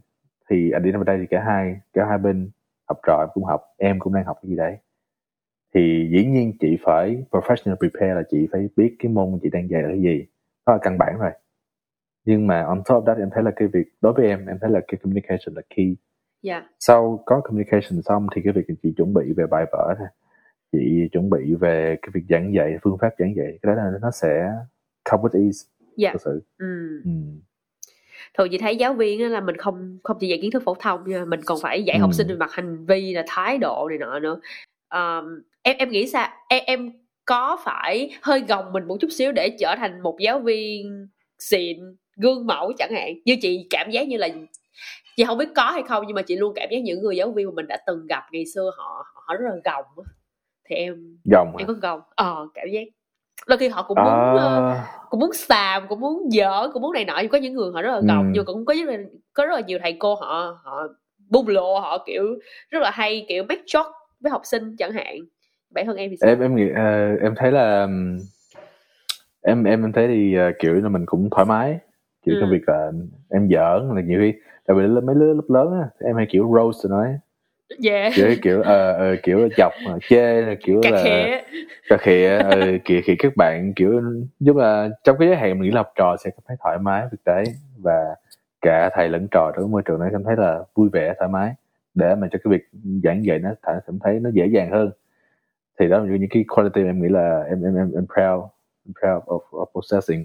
Speaker 3: thì ở đây ở đây thì cả hai cả hai bên học trò em cũng học em cũng đang học cái gì đấy thì dĩ nhiên chị phải professional prepare là chị phải biết cái môn chị đang dạy là cái gì đó là căn bản rồi nhưng mà on top of that em thấy là cái việc đối với em em thấy là cái communication là key
Speaker 2: Yeah.
Speaker 3: sau có communication xong thì cái việc chị chuẩn bị về bài vở nè chị chuẩn bị về cái việc giảng dạy phương pháp giảng dạy cái đó là nó sẽ come with ease
Speaker 2: Yeah.
Speaker 3: thực sự
Speaker 2: Ừ.
Speaker 3: ừ.
Speaker 2: Thường chị thấy giáo viên là mình không không chỉ dạy kiến thức phổ thông nha mình còn phải dạy
Speaker 3: Ừ.
Speaker 2: học sinh về mặt hành vi là thái độ này nọ nữa um, em em nghĩ sao em em có phải hơi gồng mình một chút xíu để trở thành một giáo viên xịn gương mẫu chẳng hạn như chị cảm giác như là chị không biết có hay không nhưng mà chị luôn cảm giác những người giáo viên mà mình đã từng gặp ngày xưa họ họ rất là gồng thì em
Speaker 3: hả?
Speaker 2: em có gồng ờ cảm giác đôi khi họ cũng muốn
Speaker 3: à,
Speaker 2: cũng muốn xàm cũng muốn dở cũng muốn này nọ nhưng có những người họ rất là gồng
Speaker 3: Ừ.
Speaker 2: nhưng cũng có rất là có rất là nhiều thầy cô họ họ bung lộ họ kiểu rất là hay kiểu make joke với học sinh chẳng hạn bản thân em thì sao
Speaker 3: em em nghĩ ờ, em thấy là em em em thấy thì ờ, kiểu là mình cũng thoải mái kiểu
Speaker 2: Ừ.
Speaker 3: cái việc là em giỡn là nhiều khi tại vì mấy đứa lớp lớn á em hay kiểu roast rồi nói
Speaker 2: yeah
Speaker 3: kiểu kiểu ờ, ờ, kiểu chọc ờ, chê là kiểu
Speaker 2: cà
Speaker 3: là
Speaker 2: khịa.
Speaker 3: cà khịa ờ, kìa khịa các bạn kiểu nhưng mà trong cái giới hạn mình nghĩ là học trò sẽ cảm thấy thoải mái thực tế và cả thầy lẫn trò trong môi trường này cảm thấy là vui vẻ thoải mái để mà cho cái việc giảng dạy nó cảm thấy nó dễ dàng hơn. Thì đó là những cái quality em nghĩ là em em em, em proud I'm proud of, of possessing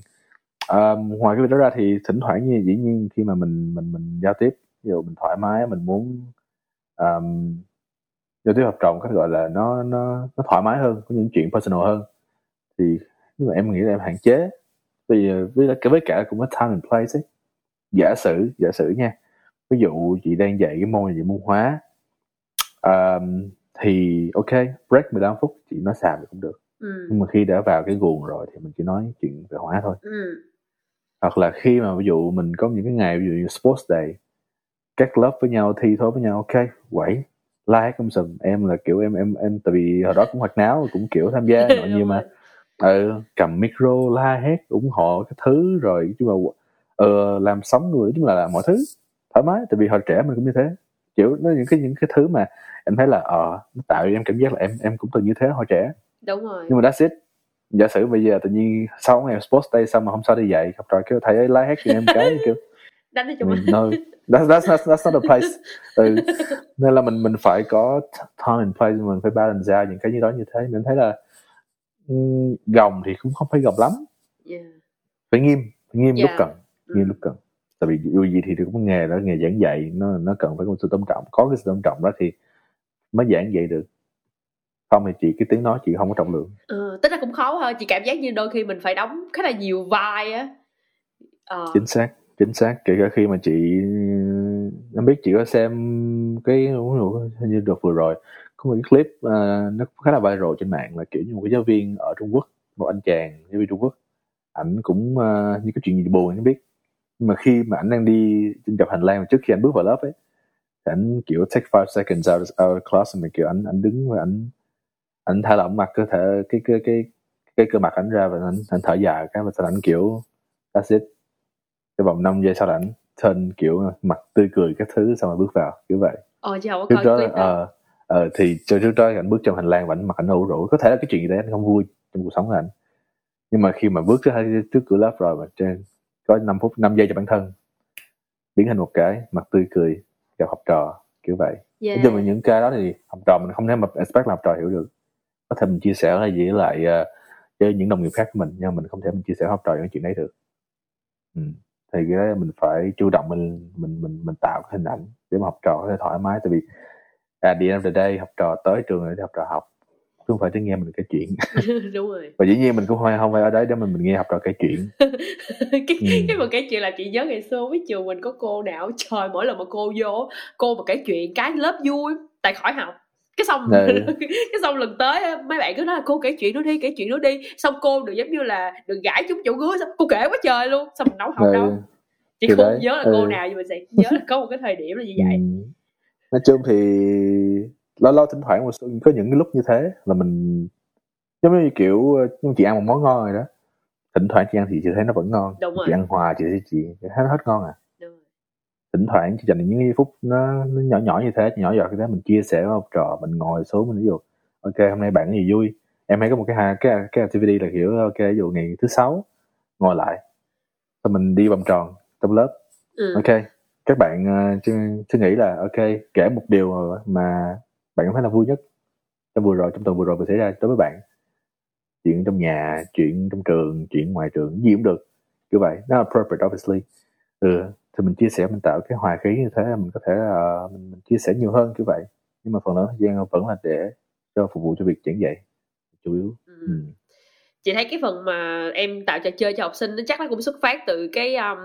Speaker 3: um, ngoài cái việc đó ra thì thỉnh thoảng như dĩ nhiên khi mà mình mình mình giao tiếp ví dụ mình thoải mái mình muốn um, giao tiếp trò một cách gọi là nó nó nó thoải mái hơn có những chuyện personal hơn thì nhưng mà em nghĩ là em hạn chế vì với cả với cả cũng có time and place ấy giả sử giả sử nha ví dụ chị đang dạy cái môn gì môn hóa um, thì ok break 15 phút chị nói xàm thì cũng được
Speaker 2: ừ.
Speaker 3: nhưng mà khi đã vào cái guồng rồi thì mình chỉ nói chuyện về hóa thôi
Speaker 2: Ừ.
Speaker 3: hoặc là khi mà ví dụ mình có những cái ngày ví dụ như sports day các lớp với nhau thi thố với nhau ok quẩy. Hét công sùm em là kiểu em em em tại vì hồi đó cũng hoạt náo cũng kiểu tham gia [laughs] nội nhiều mà. ừ, cầm micro la hét ủng hộ cái thứ rồi chứ mà ờ, làm sống người chung là làm mọi thứ thoải mái tại vì hồi trẻ mình cũng như thế. Kiểu nó những cái những cái thứ mà em thấy là ờ nó tạo em cảm giác là em em cũng từng như thế hồi trẻ.
Speaker 2: Đúng rồi.
Speaker 3: Nhưng mà that's it. Giả sử bây giờ tự nhiên sau ngày sports day xong mà hôm sau đi dạy học trò kêu thầy ấy la hét cho em cái kiểu
Speaker 2: đánh cho
Speaker 3: mình no. That's, that's, that's, that's not the place ừ. nên là mình mình phải có time and place mình phải balance ra những cái như đó như thế. Mình thấy là um, gồng thì cũng không phải gồng lắm.
Speaker 2: Yeah.
Speaker 3: phải nghiêm phải nghiêm lúc
Speaker 2: Dạ.
Speaker 3: cần
Speaker 2: Ừ.
Speaker 3: nghiêm lúc cần. Tại vì dù gì thì cũng nghề đó nghề giảng dạy nó nó cần phải có sự tôn trọng. Có cái sự tôn trọng đó thì mới giảng dạy được. Không thì chị cái tiếng nói chị không có trọng lượng.
Speaker 2: Ờ, tính ra cũng khó ha. Chị cảm giác như đôi khi mình phải đóng khá là nhiều vai á. Ờ,
Speaker 3: chính xác chính xác kể cả khi mà chị em biết chị có xem cái hình như đợt vừa rồi có một cái clip uh, nó khá là viral trên mạng là kiểu như một cái giáo viên ở Trung Quốc một anh chàng giáo viên Trung Quốc ảnh cũng uh, như cái chuyện gì buồn anh biết. Nhưng mà khi mà ảnh đang đi trên dọc hành lang trước khi anh bước vào lớp ấy thì ảnh kiểu take five seconds out, of our class mà kiểu ảnh ảnh đứng và ảnh ảnh thả lỏng mặt cơ thể cái cái cái cái cơ mặt ảnh ra và ảnh, ảnh thở dài cái và sau đó ảnh kiểu that's it cái vòng 5 giây sau đó ảnh turn kiểu mặt tươi cười các thứ xong rồi bước vào kiểu vậy.
Speaker 2: Ờ chị không có
Speaker 3: trước
Speaker 2: coi
Speaker 3: đó
Speaker 2: clip
Speaker 3: ờ ờ, thì cho trước đó ảnh bước trong hành lang và ảnh mặt ảnh ủ rũ. Có thể là cái chuyện gì đấy anh không vui trong cuộc sống của ảnh. Nhưng mà khi mà bước trước trước cửa lớp rồi mà trên có 5 phút 5 giây cho bản thân biến thành một cái mặt tươi cười gặp học trò kiểu vậy.
Speaker 2: Yeah.
Speaker 3: nói chung là những cái đó thì học trò mình không thể mà expect là học trò hiểu được. Có thể mình chia sẻ hay gì lại ờ, với những đồng nghiệp khác của mình nhưng mình không thể mình chia sẻ học trò những chuyện đấy được. Ừ. thì cái đó mình phải chủ động mình mình mình mình tạo cái hình ảnh để mà học trò có thể thoải mái. Tại vì à the end of the day học trò tới trường để học trò học chứ không phải tới nghe mình kể chuyện. [laughs]
Speaker 2: Đúng rồi.
Speaker 3: Và dĩ nhiên mình cũng không không phải ở đấy để mình mình nghe học trò kể chuyện. [laughs]
Speaker 2: Cái
Speaker 3: Ừ.
Speaker 2: cái một cái chuyện là chị nhớ ngày xưa với trường mình có cô nào trời mỗi lần mà cô vô cô mà kể chuyện cái lớp vui tại khỏi học cái xong
Speaker 3: Ừ. [laughs]
Speaker 2: cái xong lần tới mấy bạn cứ nói là cô kể chuyện nó đi kể chuyện nó đi xong cô được giống như là được gãi trúng chỗ xong cô kể quá trời luôn xong mình đâu học
Speaker 3: Ừ.
Speaker 2: đâu chị
Speaker 3: Thì
Speaker 2: không
Speaker 3: đấy,
Speaker 2: nhớ là cô
Speaker 3: ừ.
Speaker 2: nào nhưng mà sẽ nhớ là có một cái thời điểm là như vậy
Speaker 3: Ừ. nói chung thì lâu lâu thỉnh thoảng có những cái lúc như thế là mình giống như kiểu ờ, nhưng chị ăn một món ngon rồi đó thỉnh thoảng chị ăn thì chị thấy nó vẫn ngon
Speaker 2: đúng rồi
Speaker 3: chị ăn hoài chị thấy chị thấy nó hết ngon à thỉnh thoảng chị dành những giây phút nó, nó nhỏ nhỏ như thế nhỏ giọt như thế mình chia sẻ với học trò mình ngồi xuống mình ví dụ ok hôm nay bạn có gì vui? Em hay có một cái ha- cái cái activity là kiểu ok ví dụ ngày thứ sáu ngồi lại. Rồi mình đi vòng tròn trong lớp.
Speaker 2: Ừ.
Speaker 3: ok các bạn uh, suy nghĩ là ok kể một điều mà bạn cảm thấy là vui nhất trong vừa rồi trong tuần vừa rồi vừa xảy ra đối với bạn. Chuyện trong nhà chuyện trong trường chuyện ngoài trường gì cũng được. Kiểu vậy. Nó appropriate obviously. Ừ thì mình chia sẻ mình tạo cái hòa khí như thế mình có thể là mình, mình chia sẻ nhiều hơn kiểu vậy nhưng mà phần lớn thời gian vẫn là để cho phục vụ cho việc giảng dạy chủ yếu
Speaker 2: Ừ.
Speaker 3: ừ.
Speaker 2: chị thấy cái phần mà em tạo trò chơi cho học sinh nó chắc nó cũng xuất phát từ cái um,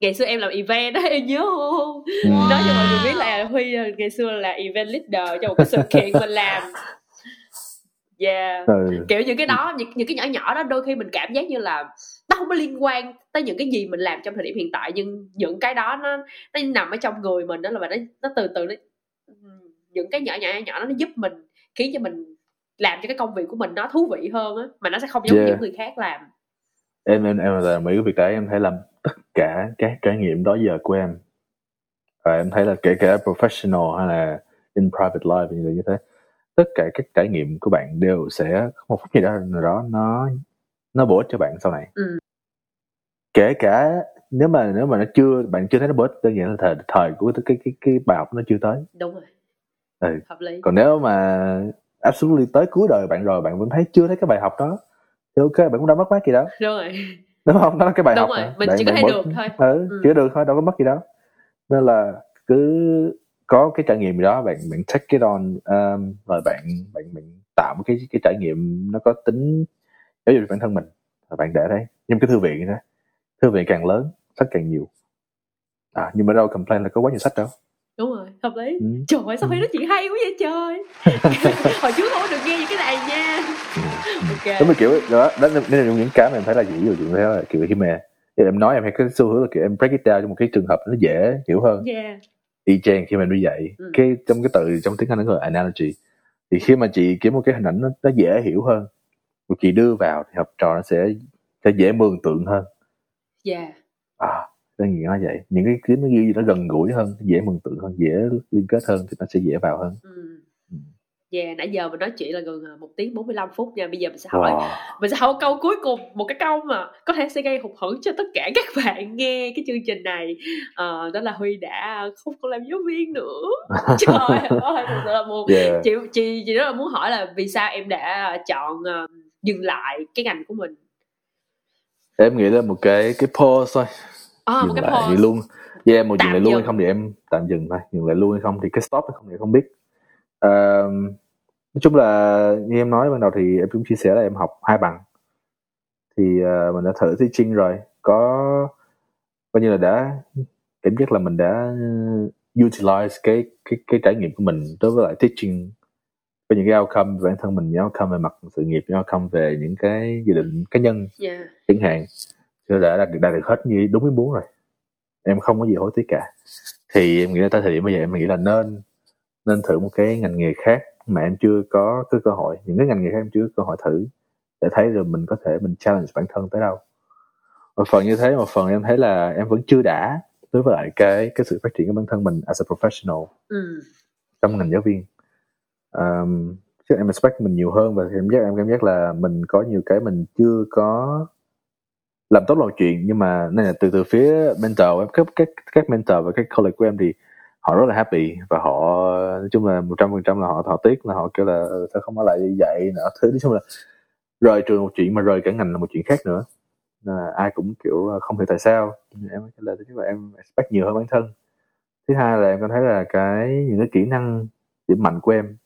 Speaker 2: ngày xưa em làm event đó [laughs] em nhớ không
Speaker 3: Ừ.
Speaker 2: nói cho mọi người biết là huy ờ, ngày xưa là event leader cho một cái sự kiện mình làm yeah
Speaker 3: Ừ.
Speaker 2: kiểu những cái đó những, những cái nhỏ nhỏ đó đôi khi mình cảm giác như là nó không có liên quan tới những cái gì mình làm trong thời điểm hiện tại nhưng những cái đó nó nó nằm ở trong người mình đó là nó nó từ từ nó những cái nhỏ nhỏ nhỏ nó giúp mình khiến cho mình làm cho cái công việc của mình nó thú vị hơn á mà nó sẽ không giống
Speaker 3: Yeah.
Speaker 2: những người khác làm
Speaker 3: em em em là mỹ cái việc đấy em thấy làm tất cả các trải nghiệm đó giờ của em và em thấy là kể cả professional hay là in private life như thế tất cả các trải nghiệm của bạn đều sẽ có một phút gì đó nào đó nó nó bổ ích cho bạn sau này
Speaker 2: Ừ.
Speaker 3: kể cả nếu mà nếu mà nó chưa bạn chưa thấy nó bổ ích đơn giản là thời thời của cái cái cái bài học nó chưa tới
Speaker 2: đúng rồi
Speaker 3: Ừ.
Speaker 2: hợp lý
Speaker 3: còn nếu mà absolutely tới cuối đời bạn rồi bạn vẫn thấy chưa thấy cái bài học đó thì ok bạn cũng đã mất mát gì đó [laughs]
Speaker 2: đúng rồi
Speaker 3: đúng không đó là cái bài
Speaker 2: Đúng
Speaker 3: học
Speaker 2: rồi,
Speaker 3: mà.
Speaker 2: mình
Speaker 3: Bạn-
Speaker 2: chỉ có thấy
Speaker 3: mỗi-
Speaker 2: được thôi.
Speaker 3: ừ,
Speaker 2: Ừ.
Speaker 3: chỉ được thôi đâu có mất gì đâu nên là cứ có cái trải nghiệm gì đó bạn bạn take it on um, rồi bạn bạn bạn tạo một cái cái trải nghiệm nó có tính giáo dục bản thân mình. Và bạn để đấy. Nhưng cái thư viện đó thư viện càng lớn sách càng nhiều. À nhưng mà đâu complain là có quá nhiều sách đâu.
Speaker 2: Đúng rồi hợp lý.
Speaker 3: Ừ.
Speaker 2: trời ơi sao
Speaker 3: Ừ.
Speaker 2: phải nói chuyện hay quá vậy trời? [laughs] Hồi trước không được nghe những cái này nha.
Speaker 3: Ừ.
Speaker 2: ok.
Speaker 3: Đúng là kiểu đó đó nên là những cái mà em thấy là ví dụ như thế là kiểu khi mà em nói em hay có xu hướng là kiểu em break it down trong một cái trường hợp nó dễ hiểu hơn.
Speaker 2: Yeah.
Speaker 3: Y chang khi mà em đi dạy.
Speaker 2: Ừ.
Speaker 3: cái trong cái từ trong tiếng anh nó gọi là analogy. Thì khi mà chị kiếm một cái hình ảnh nó, nó dễ hiểu hơn và chị đưa vào thì học trò nó sẽ sẽ dễ mường tượng hơn.
Speaker 2: Yeah
Speaker 3: à đơn giản là vậy. Những cái kiếm nó ghi nó gần gũi hơn dễ mường tượng hơn dễ liên kết hơn thì nó sẽ dễ vào hơn.
Speaker 2: Ừ. Yeah, nãy giờ mình nói chuyện là gần à, một tiếng 45 phút nha Bây giờ mình sẽ hỏi
Speaker 3: wow.
Speaker 2: Mình sẽ hỏi câu cuối cùng Một cái câu mà có thể sẽ gây hụt hẫng cho tất cả các [laughs] bạn nghe cái chương trình này. Ờ, Đó là Huy đã không còn làm giáo viên nữa. [laughs] Trời ơi, thật sự là buồn.
Speaker 3: Yeah. [laughs]
Speaker 2: chị, chị, chị rất là muốn hỏi là Vì sao em đã chọn ờ, dừng lại cái ngành của mình?
Speaker 3: Em nghĩ là một cái cái pause thôi.
Speaker 2: À, một
Speaker 3: dừng
Speaker 2: cái
Speaker 3: lại
Speaker 2: pause.
Speaker 3: luôn. Yeah một dừng lại luôn hay không thì em tạm dừng thôi. Dừng lại luôn hay không thì cái stop hay không thì không biết Ờ, nói chung là như em nói ban đầu thì em cũng chia sẻ là em học hai bằng. Thì ờ, mình đã thử teaching rồi. Có coi như là đã cảm giác là mình đã utilize cái cái cái trải nghiệm của mình đối với lại teaching. Với những cái outcome về bản thân mình những outcome về mặt sự nghiệp những outcome về những cái dự định cá nhân
Speaker 2: yeah.
Speaker 3: chẳng hạn tôi đã đạt được đạt được hết như đúng ý muốn rồi. Em không có gì hối tiếc cả. Thì em nghĩ là tới thời điểm bây giờ em nghĩ là nên nên thử một cái ngành nghề khác mà em chưa có cái cơ hội những cái ngành nghề khác em chưa có cơ hội thử để thấy rồi mình có thể mình challenge bản thân tới đâu một phần như thế một phần em thấy là em vẫn chưa đã đối với lại cái cái sự phát triển của bản thân mình as a professional
Speaker 2: ừ.
Speaker 3: trong ngành giáo viên um, chứ em expect mình nhiều hơn và em giác em cảm giác là mình có nhiều cái mình chưa có làm tốt mọi chuyện nhưng mà nên là từ từ phía mentor em các các các mentor và các colleague của em thì họ rất là happy và họ nói chung là một trăm phần trăm là họ họ tiếc là họ kêu là ừ, sao không ở lại dạy nữa. Thứ nói chung là rời trường một chuyện mà rời cả ngành là một chuyện khác nữa. Nên là ai cũng kiểu không hiểu tại sao. Em cái là thứ nhất là em expect nhiều hơn bản thân. Thứ hai là em cảm thấy là cái những cái kỹ năng điểm mạnh của em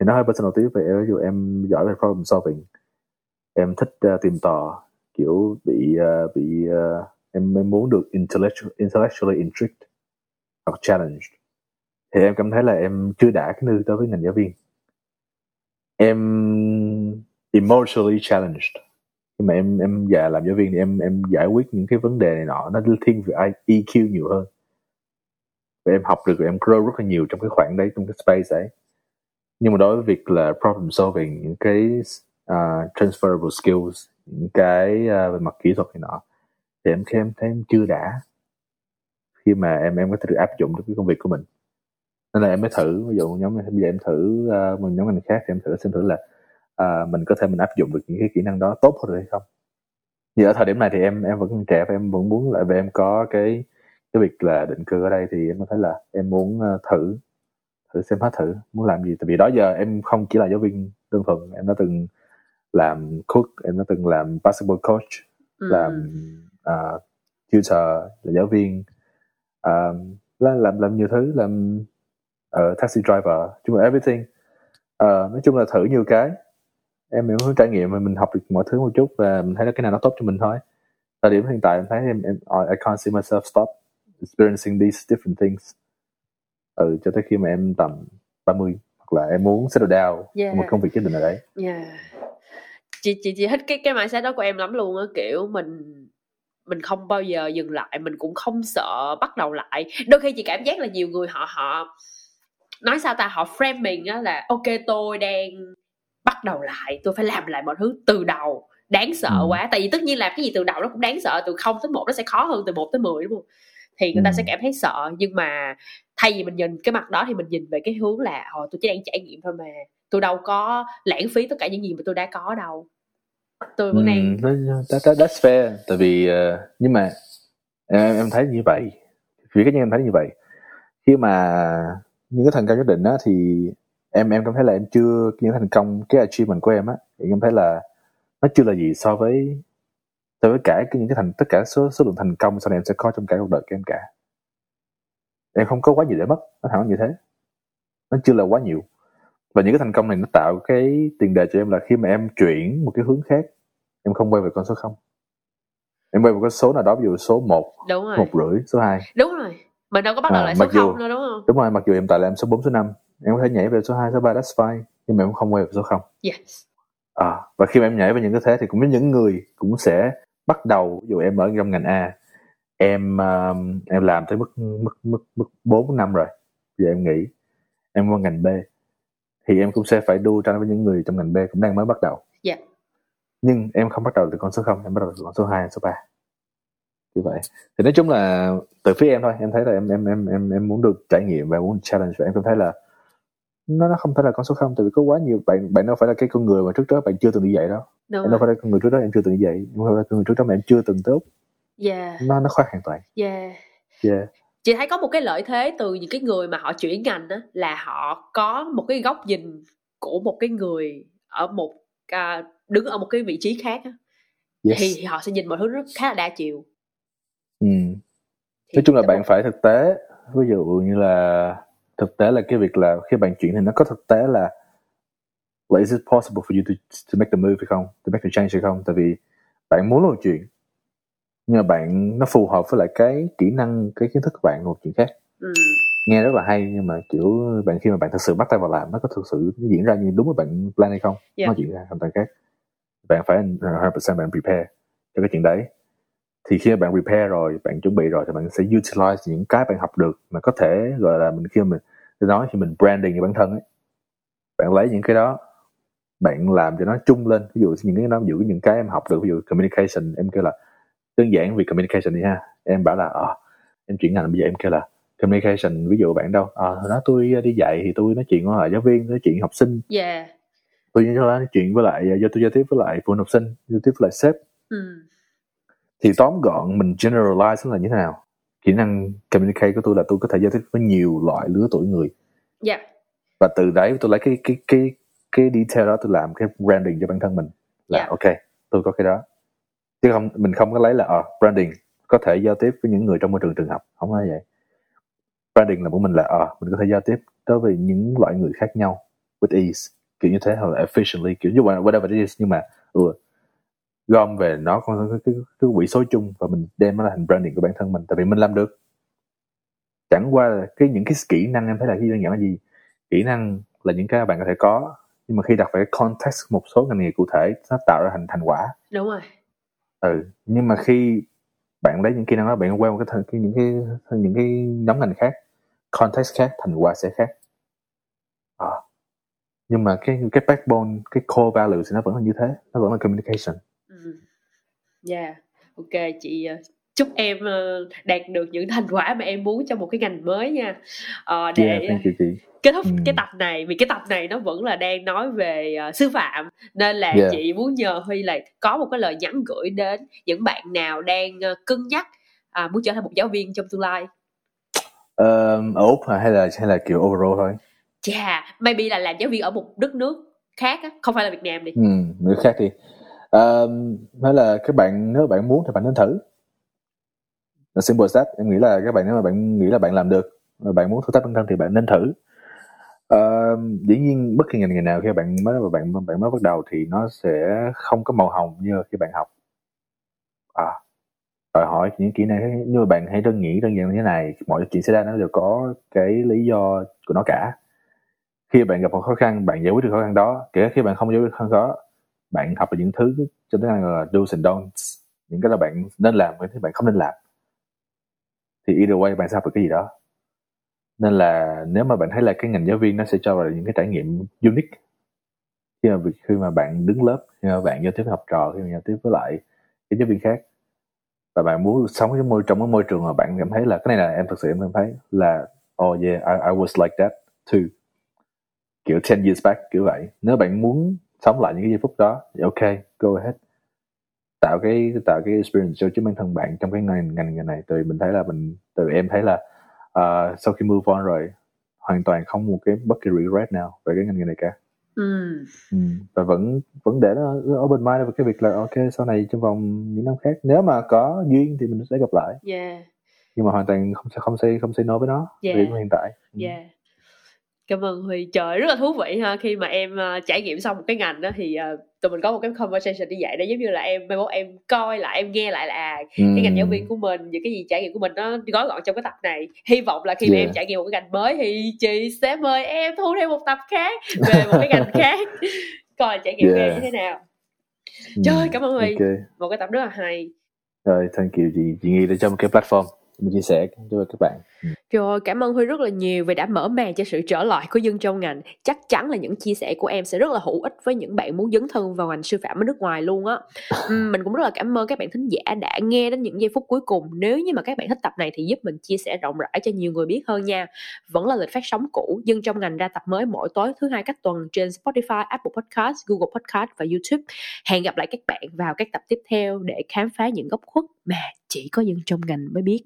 Speaker 3: thì nó hơi personal tí về ví dụ em giỏi về problem solving em thích uh, tìm tòi kiểu bị uh, bị uh, em, em muốn được intellectual, intellectually intrigued hoặc challenged. Thì em cảm thấy là em chưa đã cái nư đối với ngành giáo viên. Em emotionally challenged. Khi mà em em già làm giáo viên thì em em giải quyết những cái vấn đề này nọ nó thiên về EQ nhiều hơn. Và em học được và em grow rất là nhiều trong cái khoảng đấy trong cái space đấy. Nhưng mà đối với việc là problem solving những cái uh, transferable skills những cái uh, về mặt kỹ thuật này nọ thì em em thấy em chưa đã khi mà em em có thể được áp dụng được cái công việc của mình. Nên là em mới thử ví dụ nhóm bây giờ em thử uh, một nhóm ngành khác thì em thử xem thử là uh, mình có thể mình áp dụng được những cái kỹ năng đó tốt hơn được hay không. Thì ở thời điểm này thì em em vẫn trẻ và em vẫn muốn lại về em có cái cái việc là định cư ở đây thì em có thấy là em muốn uh, thử thử xem hết thử muốn làm gì. Tại vì đó giờ em không chỉ là giáo viên đơn thuần em đã từng làm cook em đã từng làm basketball coach
Speaker 2: Ừ.
Speaker 3: làm uh, tutor là giáo viên uh, làm làm làm nhiều thứ làm uh, taxi driver chung là everything. Uh, nói chung là thử nhiều cái. Em em muốn trải nghiệm mà mình học được mọi thứ một chút và mình thấy là cái nào nó tốt cho mình thôi. Thời điểm hiện tại em thấy em, em I I can't see myself stop experiencing these different things. Ừ cho tới khi mà em tầm 30 hoặc là em muốn settle down
Speaker 2: Yeah.
Speaker 3: một công việc nhất định ở đấy.
Speaker 2: Yeah. Chị chị chị thích cái cái mindset đó của em lắm luôn á, kiểu mình mình không bao giờ dừng lại, mình cũng không sợ bắt đầu lại. Đôi khi chị cảm giác là nhiều người họ họ nói sao ta họ frame mình á là ok tôi đang bắt đầu lại, tôi phải làm lại mọi thứ từ đầu. Đáng sợ
Speaker 3: Ừ.
Speaker 2: quá, tại vì tất nhiên làm cái gì từ đầu nó cũng đáng sợ, từ 0 tới 1 nó sẽ khó hơn từ 1 tới 10 đúng không? Thì người ta
Speaker 3: Ừ.
Speaker 2: sẽ cảm thấy sợ nhưng mà thay vì mình nhìn cái mặt đó thì mình nhìn về cái hướng là hồi tôi chỉ đang trải nghiệm thôi mà tôi đâu có lãng phí tất cả những gì mà tôi đã có đâu tôi vẫn đang
Speaker 3: Ừ, that, that, that's fair. Tại vì ờ, nhưng mà em, em thấy như vậy. Vì cái nhân em thấy như vậy. Khi mà những cái thành công nhất định á thì em em cảm thấy là em chưa những thành công cái achievement của em á thì em thấy là nó chưa là gì so với so với cả cái những cái thành tất cả số số lượng thành công sau này em sẽ có trong cả cuộc đời của em cả. Em không có quá nhiều để mất. Nó thẳng như thế. Nó chưa là quá nhiều và những cái thành công này nó tạo cái tiền đề cho em là khi mà em chuyển một cái hướng khác em không quay về con số không? Em quay về con số nào đó ví dụ số 1
Speaker 2: đúng rồi.
Speaker 3: một rưỡi số 2
Speaker 2: đúng rồi. Mình đâu có bắt đầu
Speaker 3: À,
Speaker 2: lại số
Speaker 3: dù-
Speaker 2: không đâu đúng không?
Speaker 3: Đúng rồi mặc dù em tại là em số 4 số 5 em có thể nhảy về số 2 số 3 that's fine. Nhưng mà em không quay về số không.
Speaker 2: Yes.
Speaker 3: À, và khi mà em nhảy về những cái thế thì cũng có những người cũng sẽ bắt đầu ví dụ em ở trong ngành A em um, em làm tới mức mức mức mức bốn năm rồi. Giờ em nghỉ. Em qua ngành B thì em cũng sẽ phải đua tranh với những người trong ngành B cũng đang mới bắt đầu.
Speaker 2: Dạ.
Speaker 3: nhưng em không bắt đầu từ con số 0 em bắt đầu từ con số 2 số 3 như vậy. Thì nói chung là từ phía em thôi em thấy là em em em em em muốn được trải nghiệm và muốn challenge và em cảm thấy là nó nó không phải là con số không tại vì có quá nhiều bạn bạn đâu phải là cái con người mà trước đó bạn chưa từng đi dạy đâu.
Speaker 2: Đúng
Speaker 3: em đâu phải là con người trước đó em chưa từng đi dạy em phải là con người trước đó mà em chưa từng tới Úc.
Speaker 2: Yeah
Speaker 3: nó nó khác hoàn toàn.
Speaker 2: Yeah
Speaker 3: yeah
Speaker 2: chị thấy có một cái lợi thế từ những cái người mà họ chuyển ngành đó là họ có một cái góc nhìn của một cái người ở một à, đứng ở một cái vị trí khác á,
Speaker 3: yes.
Speaker 2: Thì, thì họ sẽ nhìn mọi thứ rất khá là đa chiều.
Speaker 3: Ừ. Nói chung là bạn
Speaker 2: không?
Speaker 3: phải thực tế. Ví dụ như là thực tế là cái việc là khi bạn chuyển thì nó có thực tế là là is it possible for you to to make the move hay không? To make the change hay không? Tại vì bạn muốn làm chuyện nhưng mà bạn nó phù hợp với lại cái kỹ năng cái kiến thức của bạn một chuyện khác.
Speaker 2: Ừ.
Speaker 3: nghe rất là hay nhưng mà kiểu bạn khi mà bạn thực sự bắt tay vào làm nó có thực sự diễn ra như đúng với bạn plan hay không?
Speaker 2: Yeah.
Speaker 3: nó diễn ra hoàn toàn khác. Bạn phải 100% bạn prepare cho cái chuyện đấy. Thì khi mà bạn prepare rồi bạn chuẩn bị rồi thì bạn sẽ utilize những cái bạn học được mà có thể gọi là mình khi mà mình nói khi mình branding cho bản thân ấy bạn lấy những cái đó bạn làm cho nó chung lên. Ví dụ những cái nó ví dụ những cái em học được ví dụ communication em kêu là đơn giản vì communication đi ha. Em bảo là ờ, em chuyển ngành. Bây giờ em kêu là communication ví dụ bạn đâu? Ờ hồi đó tôi đi dạy thì tôi nói chuyện với giáo viên nói chuyện học sinh.
Speaker 2: Yeah
Speaker 3: tôi nói chuyện với lại do tôi giao tiếp với lại phụ huynh học sinh giao tiếp với lại sếp.
Speaker 2: Ừ.
Speaker 3: thì tóm gọn mình generalize là như thế nào? Kỹ năng communicate của tôi là tôi có thể giao tiếp với nhiều loại lứa tuổi người.
Speaker 2: Yeah
Speaker 3: và từ đấy tôi lấy cái cái cái cái detail đó tôi làm cái branding cho bản thân mình. Là
Speaker 2: Dạ.
Speaker 3: ok tôi có cái đó chứ không mình không có lấy là ờ branding có thể giao tiếp với những người trong môi trường trường học. Không phải vậy. Branding là của mình là ờ mình có thể giao tiếp đối với những loại người khác nhau with ease kiểu như thế hoặc là efficiently kiểu như whatever it is. Nhưng mà ừ, gom về nó con cái, cái, cái quỹ số chung và mình đem nó là thành branding của bản thân mình. Tại vì mình làm được. Chẳng qua là cái những cái kỹ năng em thấy là cái đơn giản là gì? Kỹ năng là những cái bạn có thể có nhưng mà khi đặt vào cái context một số ngành nghề cụ thể nó tạo ra thành thành quả.
Speaker 2: Đúng rồi
Speaker 3: ừ nhưng mà khi bạn lấy những kỹ năng đó bạn quen một cái, cái những cái những cái nhóm ngành khác context khác thành quả sẽ khác. À. nhưng mà cái cái backbone cái core value thì nó vẫn là như thế nó vẫn là communication.
Speaker 2: Ừ. yeah. Ok chị ờ, chúc em ờ, đạt được những thành quả mà em muốn trong một cái ngành mới nha. Ờ, để
Speaker 3: yeah thank you chị
Speaker 2: kết thúc
Speaker 3: Ừ.
Speaker 2: cái tập này vì cái tập này nó vẫn là đang nói về ờ, sư phạm nên là
Speaker 3: Yeah.
Speaker 2: chị muốn nhờ Huy là có một cái lời nhắn gửi đến những bạn nào đang ờ, cân nhắc à, muốn trở thành một giáo viên trong tương lai.
Speaker 3: Um, ở úc hay là hay là kiểu overall thôi?
Speaker 2: Chà maybe là làm giáo viên ở một đất nước khác á, không phải là Việt Nam đi.
Speaker 3: Ừ, người khác thì um, hay là các bạn nếu bạn muốn thì bạn nên thử. Là simple as that em nghĩ là các bạn nếu mà bạn nghĩ là bạn làm được mà bạn muốn thử thách bản thân thì bạn nên thử Ờ, dĩ nhiên bất kỳ ngành nghề nào khi bạn mới và bạn bạn mới bắt đầu thì nó sẽ không có màu hồng như khi bạn học. À đòi hỏi những kỹ năng như bạn hãy đơn nghĩ đơn giản như thế này, mọi chuyện xảy ra nó đều có cái lý do của nó cả. Khi bạn gặp một khó khăn, bạn giải quyết được khó khăn đó, kể cả khi bạn không giải quyết khó khăn đó, bạn học được những thứ cho tới là do's and don'ts, những cái là bạn nên làm cái thứ bạn không nên làm. Thì either way bạn sẽ học được cái gì đó nên là nếu mà bạn thấy là cái ngành giáo viên nó sẽ cho bạn những cái trải nghiệm unique khi mà khi mà bạn đứng lớp khi mà bạn giao tiếp với học trò khi mà giao tiếp với lại cái giáo viên khác và bạn muốn sống cái môi trong cái môi trường mà bạn cảm thấy là cái này là em thực sự em cảm thấy là oh yeah I, I was like that too. Kiểu 10 years back kiểu vậy. Nếu bạn muốn sống lại những cái giây phút đó thì ok go ahead. Tạo cái tạo cái experience cho chính bản thân bạn trong cái ngành ngành này. Tại vì mình thấy là mình từ em thấy là uh, sau khi move on rồi hoàn toàn không một cái bất kỳ regret nào về cái ngành nghề này cả
Speaker 2: ừ.
Speaker 3: ừ. và vẫn vẫn để nó open mind về cái việc là ok sau này trong vòng những năm khác nếu mà có duyên thì mình sẽ gặp lại
Speaker 2: yeah
Speaker 3: nhưng mà hoàn toàn không không say không say no với nó
Speaker 2: Yeah.
Speaker 3: yeah. hiện tại Ừ.
Speaker 2: Yeah. Cảm ơn Huy. Trời rất là thú vị ha khi mà em ờ, trải nghiệm xong một cái ngành đó thì ờ, tụi mình có một cái conversation như vậy đó giống như là em mai mốt em coi lại em nghe lại là à, cái ngành giáo viên của mình những cái gì trải nghiệm của mình nó gói gọn trong cái tập này hy vọng là khi mà
Speaker 3: Yeah.
Speaker 2: em trải nghiệm một cái ngành mới thì chị sẽ mời em thu thêm một tập khác về một cái ngành khác [laughs] coi trải nghiệm em
Speaker 3: Yeah.
Speaker 2: như thế nào
Speaker 3: Ừ.
Speaker 2: trời cảm ơn Huy
Speaker 3: ok
Speaker 2: một cái tập rất là hay
Speaker 3: rồi thank you chị chị nghĩ để cho một cái platform mình chia sẻ cho các bạn Ừ.
Speaker 2: Rồi, cảm ơn Huy rất là nhiều vì đã mở màn cho sự trở lại của dân trong ngành. Chắc chắn là những chia sẻ của em sẽ rất là hữu ích với những bạn muốn dấn thân vào ngành sư phạm ở nước ngoài luôn á. [laughs] Mình cũng rất là cảm ơn các bạn thính giả đã nghe đến những giây phút cuối cùng. Nếu như mà các bạn thích tập này thì giúp mình chia sẻ rộng rãi cho nhiều người biết hơn nha. Vẫn là lịch phát sóng cũ, dân trong ngành ra tập mới mỗi tối thứ hai cách tuần trên Spotify, Apple Podcast, Google Podcast và YouTube. Hẹn gặp lại các bạn vào các tập tiếp theo để khám phá những góc khuất mà chỉ có dân trong ngành mới biết.